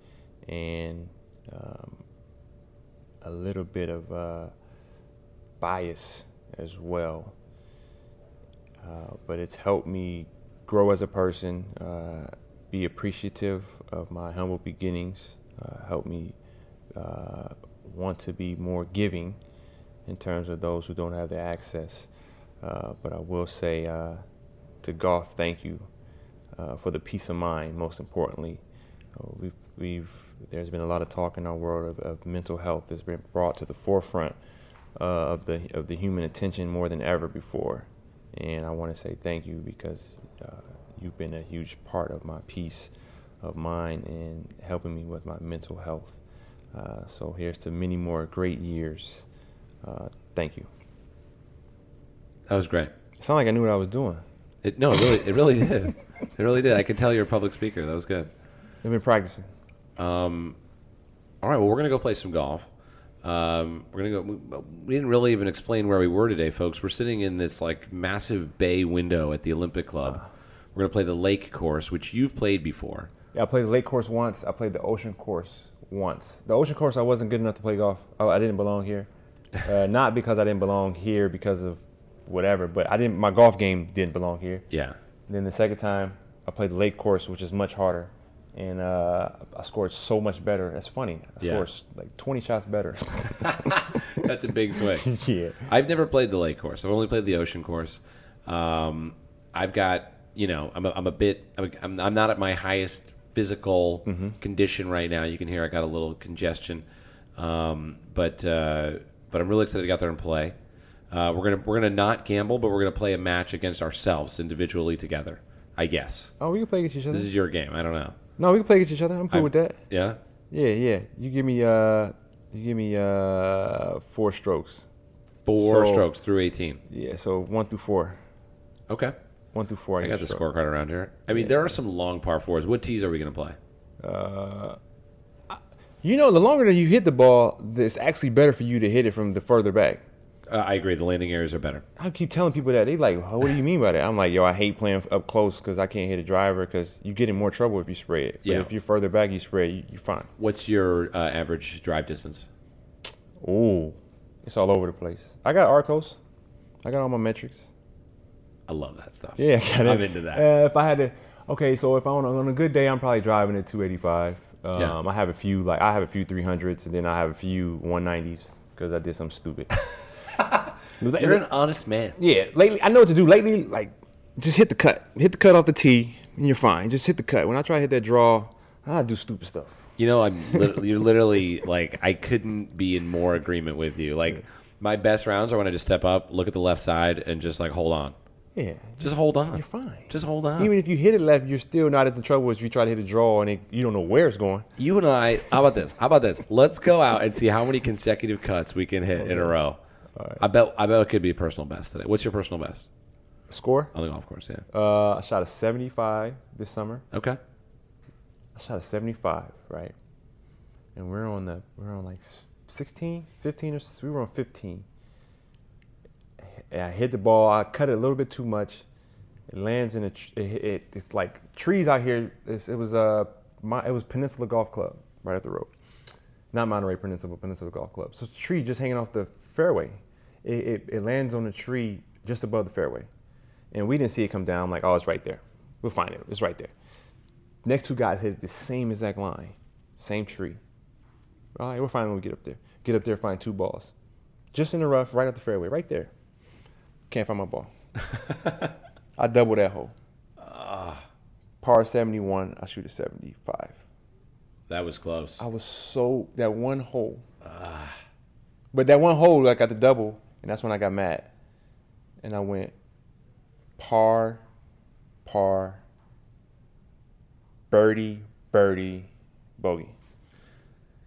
Speaker 2: and um, a little bit of uh, bias as well. Uh, but it's helped me grow as a person, be appreciative of my humble beginnings, helped me want to be more giving in terms of those who don't have the access. Uh, but I will say uh, to golf, thank you uh, for the peace of mind. Most importantly, Uh, we've we've there's been a lot of talk in our world of, of mental health that's been brought to the forefront uh, of the of the human attention more than ever before. And I want to say thank you because you've been a huge part of my peace of mind and helping me with my mental health. So here's to many more great years. Thank you.
Speaker 1: That was great.
Speaker 2: It sounded like I knew what I was doing.
Speaker 1: It, no, it really, it really did. It really did. I could tell you're a public speaker. That was good.
Speaker 2: I've been practicing.
Speaker 1: Um, all right. Well, we're gonna go play some golf. Um, we're gonna go. We, we didn't really even explain where we were today, folks. We're sitting in this like massive bay window at the Olympic Club. We're gonna play the lake course, which you've played before.
Speaker 2: Yeah, I played the lake course once. I played the ocean course once. The ocean course, I wasn't good enough to play golf. I, I didn't belong here. Uh, not because I didn't belong here because of whatever, but I didn't. My golf game didn't belong here.
Speaker 1: Yeah.
Speaker 2: And then the second time, I played the lake course, which is much harder, and uh, I scored so much better. That's funny. I
Speaker 1: Yeah.
Speaker 2: scored like 20 shots better.
Speaker 1: That's a big swing.
Speaker 2: yeah.
Speaker 1: I've never played the lake course. I've only played the ocean course. Um, I've got, you know, I'm a, I'm a bit, I'm, I'm, I'm not at my highest physical condition right now. You can hear I got a little congestion, um, but uh, but I'm really excited to get out there and play. Uh, we're gonna we're gonna not gamble, but we're gonna play a match against ourselves individually together. I guess
Speaker 2: Oh, we can play against each other.
Speaker 1: this is your game. I don't know.
Speaker 2: no, we can play against each other. I'm cool
Speaker 1: I-
Speaker 2: with that.
Speaker 1: Yeah,
Speaker 2: Yeah, yeah. You give me uh, you give me uh, four strokes.
Speaker 1: four
Speaker 2: So-
Speaker 1: strokes through 18.
Speaker 2: Yeah, so one through four.
Speaker 1: Okay,
Speaker 2: One through four.
Speaker 1: I
Speaker 2: get
Speaker 1: got the
Speaker 2: stroke.
Speaker 1: scorecard around here. I mean, there are some long par fours. What tees are we gonna play? Uh.
Speaker 2: You know, the longer that you hit the ball, it's actually better for you to hit it from the further back.
Speaker 1: Uh, I agree. The landing areas are better.
Speaker 2: I keep telling people that they like, what do you mean by that? I'm like, yo, I hate playing up close because I can't hit a driver because you get in more trouble if you spray it. But
Speaker 1: Yeah.
Speaker 2: if you're further back, you spray it, you, you're fine.
Speaker 1: What's your uh, average drive distance?
Speaker 2: Ooh, it's all over the place. I got Arccos. I got all my metrics.
Speaker 1: I love that stuff.
Speaker 2: Yeah, I.
Speaker 1: I'm into that.
Speaker 2: Uh, if I had to, okay, so if I on a, on a good day, I'm probably driving at 285. Um,
Speaker 1: Yeah.
Speaker 2: I have a few like I have a few 300s, and then I have a few 190s because I did something stupid.
Speaker 1: You're an honest man.
Speaker 2: Yeah, lately I know what to do. Lately, like just hit the cut, hit the cut off the tee, and you're fine. Just hit the cut. When I try to hit that draw, I do stupid stuff.
Speaker 1: You know, I'm lit- you're literally like I couldn't be in more agreement with you. Like my best rounds are when I just step up, look at the left side, and just like hold on.
Speaker 2: Yeah,
Speaker 1: Just hold on.
Speaker 2: you're fine.
Speaker 1: Just hold on.
Speaker 2: Even if you hit it left, you're still not at the trouble as if you try to hit a draw and it, you don't know where it's going.
Speaker 1: you and I. How about this? How about this? Let's go out and see how many consecutive cuts we can hit in a row. I bet. I bet it could be a personal best today. What's your personal best
Speaker 2: Score?
Speaker 1: on the golf course? Yeah.
Speaker 2: Uh, I shot a 75 this summer.
Speaker 1: Okay.
Speaker 2: I shot a 75, right? And we're on the we're on like 16, 15 or we were on 15. And I hit the ball. I cut it a little bit too much. It lands in a. tr- It, it, it's like trees out here. It's, it was uh, my, it was Peninsula Golf Club right up the road, not Monterey Peninsula, but Peninsula Golf Club. So it's a tree just hanging off the fairway. It, it, it lands on a tree just above the fairway, and we didn't see it come down. I'm like, oh, it's right there. We'll find it. It's right there. Next two guys hit the same exact line, same tree. All right, we're fine when we get up there. Get up there, find two balls, just in the rough, right up the fairway, right there. Can't find my ball. I double that hole. Ah. Par 71, I shoot a 75.
Speaker 1: That was close.
Speaker 2: I was so that one hole. Ah. But that one hole, I got the double, and that's when I got mad. And I went par, par, birdie, birdie, bogey.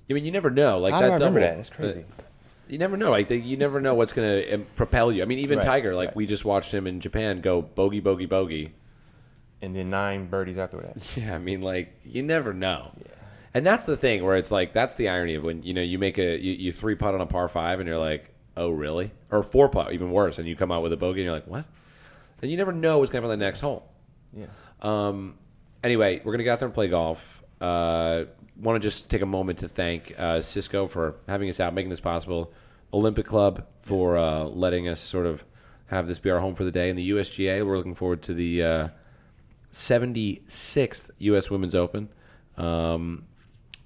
Speaker 1: I mean, you never know. Like
Speaker 2: I
Speaker 1: that
Speaker 2: remember
Speaker 1: double,
Speaker 2: that. It's crazy.
Speaker 1: uh, you never know. Like you never know what's going to propel you. I mean, even
Speaker 2: Right,
Speaker 1: Tiger. Like
Speaker 2: right.
Speaker 1: we just watched him in Japan go bogey, bogey, bogey.
Speaker 2: and then nine birdies after that.
Speaker 1: Yeah, I mean, like you never know. Yeah. And that's the thing where it's like that's the irony of when you know you make a you, you three putt on a par five and you're like, oh really? Or four putt, even worse, and you come out with a bogey and you're like, what? And you never know what's going to happen on the next hole.
Speaker 2: Yeah.
Speaker 1: Um, anyway, we're gonna get out there and play golf. Uh, Want to just take a moment to thank uh, Cisco for having us out, making this possible. Olympic Club for uh, letting us sort of have this be our home for the day, and the USGA. We're looking forward to the uh, 76th U.S. Women's Open. Um,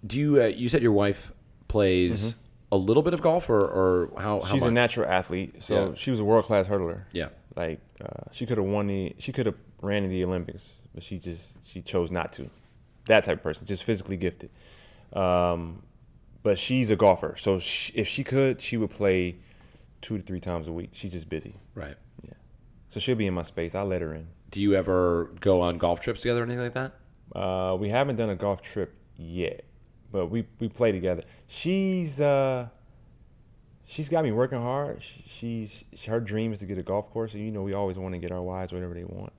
Speaker 1: do you? Uh, you said your wife plays a little bit of golf, or, or how? how.
Speaker 2: She's
Speaker 1: much?
Speaker 2: a natural athlete, so
Speaker 1: Yeah.
Speaker 2: she was a world class hurdler.
Speaker 1: Yeah.
Speaker 2: Like uh, she could have won the, she could have ran in the Olympics, but she just she chose not to. That type of person, just physically gifted. Um, but she's a golfer, so if she could, she would play two to three times a week. She's just busy.
Speaker 1: right.
Speaker 2: Yeah. So she'll be in my space. I'll let her in.
Speaker 1: Do you ever go on golf trips together or anything like that?
Speaker 2: Uh, we haven't done a golf trip yet, but we we play together. She's uh, she's got me working hard. She, she's her dream is to get a golf course, and you know we always want to get our wives whatever they want.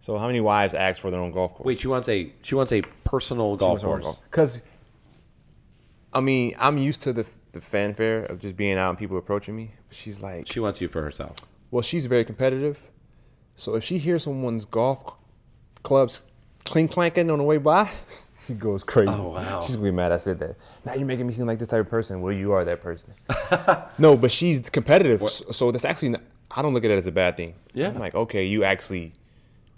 Speaker 2: So how many wives ask for their own golf course?
Speaker 1: Wait, she wants a she wants a personal golf course.
Speaker 2: Because I mean, I'm used to the the fanfare of just being out and people approaching me. But she's like,
Speaker 1: She wants you for herself.
Speaker 2: well, she's very competitive. So if she hears someone's golf clubs clink clanking on the way by, she goes crazy.
Speaker 1: Oh, wow.
Speaker 2: She's gonna be mad I said that. Now you're making me seem like this type of person. Well, you are that person. no, but she's competitive. So, so that's actually not, I don't look at it as a bad thing.
Speaker 1: Yeah.
Speaker 2: I'm like, okay, you actually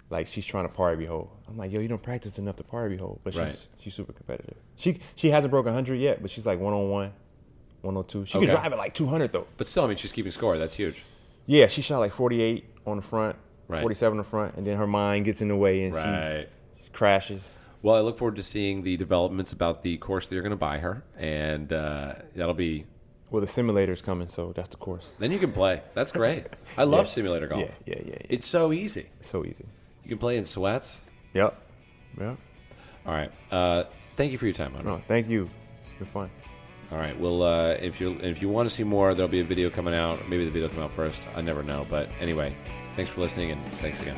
Speaker 2: like she's trying to par every hole. I'm like, yo, you don't practice enough to par every hole. But she's
Speaker 1: Right.
Speaker 2: she's super competitive. She she hasn't broken 100 yet, but she's like one on one, 102. She
Speaker 1: Okay.
Speaker 2: can drive at like 200 though.
Speaker 1: But still, I mean, she's keeping score. That's huge.
Speaker 2: Yeah, she shot like 48 on the front,
Speaker 1: Right.
Speaker 2: 47 on the front, and then her mind gets in the way and
Speaker 1: Right.
Speaker 2: she crashes.
Speaker 1: Well, I look forward to seeing the developments about the course that you're going to buy her, and uh, that'll be.
Speaker 2: Well, the simulator's coming, so that's the course.
Speaker 1: Then you can play. That's great. I love
Speaker 2: Yeah.
Speaker 1: simulator golf.
Speaker 2: Yeah, yeah, yeah, yeah.
Speaker 1: It's so easy.
Speaker 2: so easy.
Speaker 1: You can play in sweats.
Speaker 2: Yep. Yep.
Speaker 1: All right. Uh, thank you for your time, Hunter.
Speaker 2: No, thank you. It's been fun.
Speaker 1: All right. Well, uh, if you if you want to see more, there'll be a video coming out. Maybe the video will come out first. I never know. But anyway, thanks for listening, and thanks again.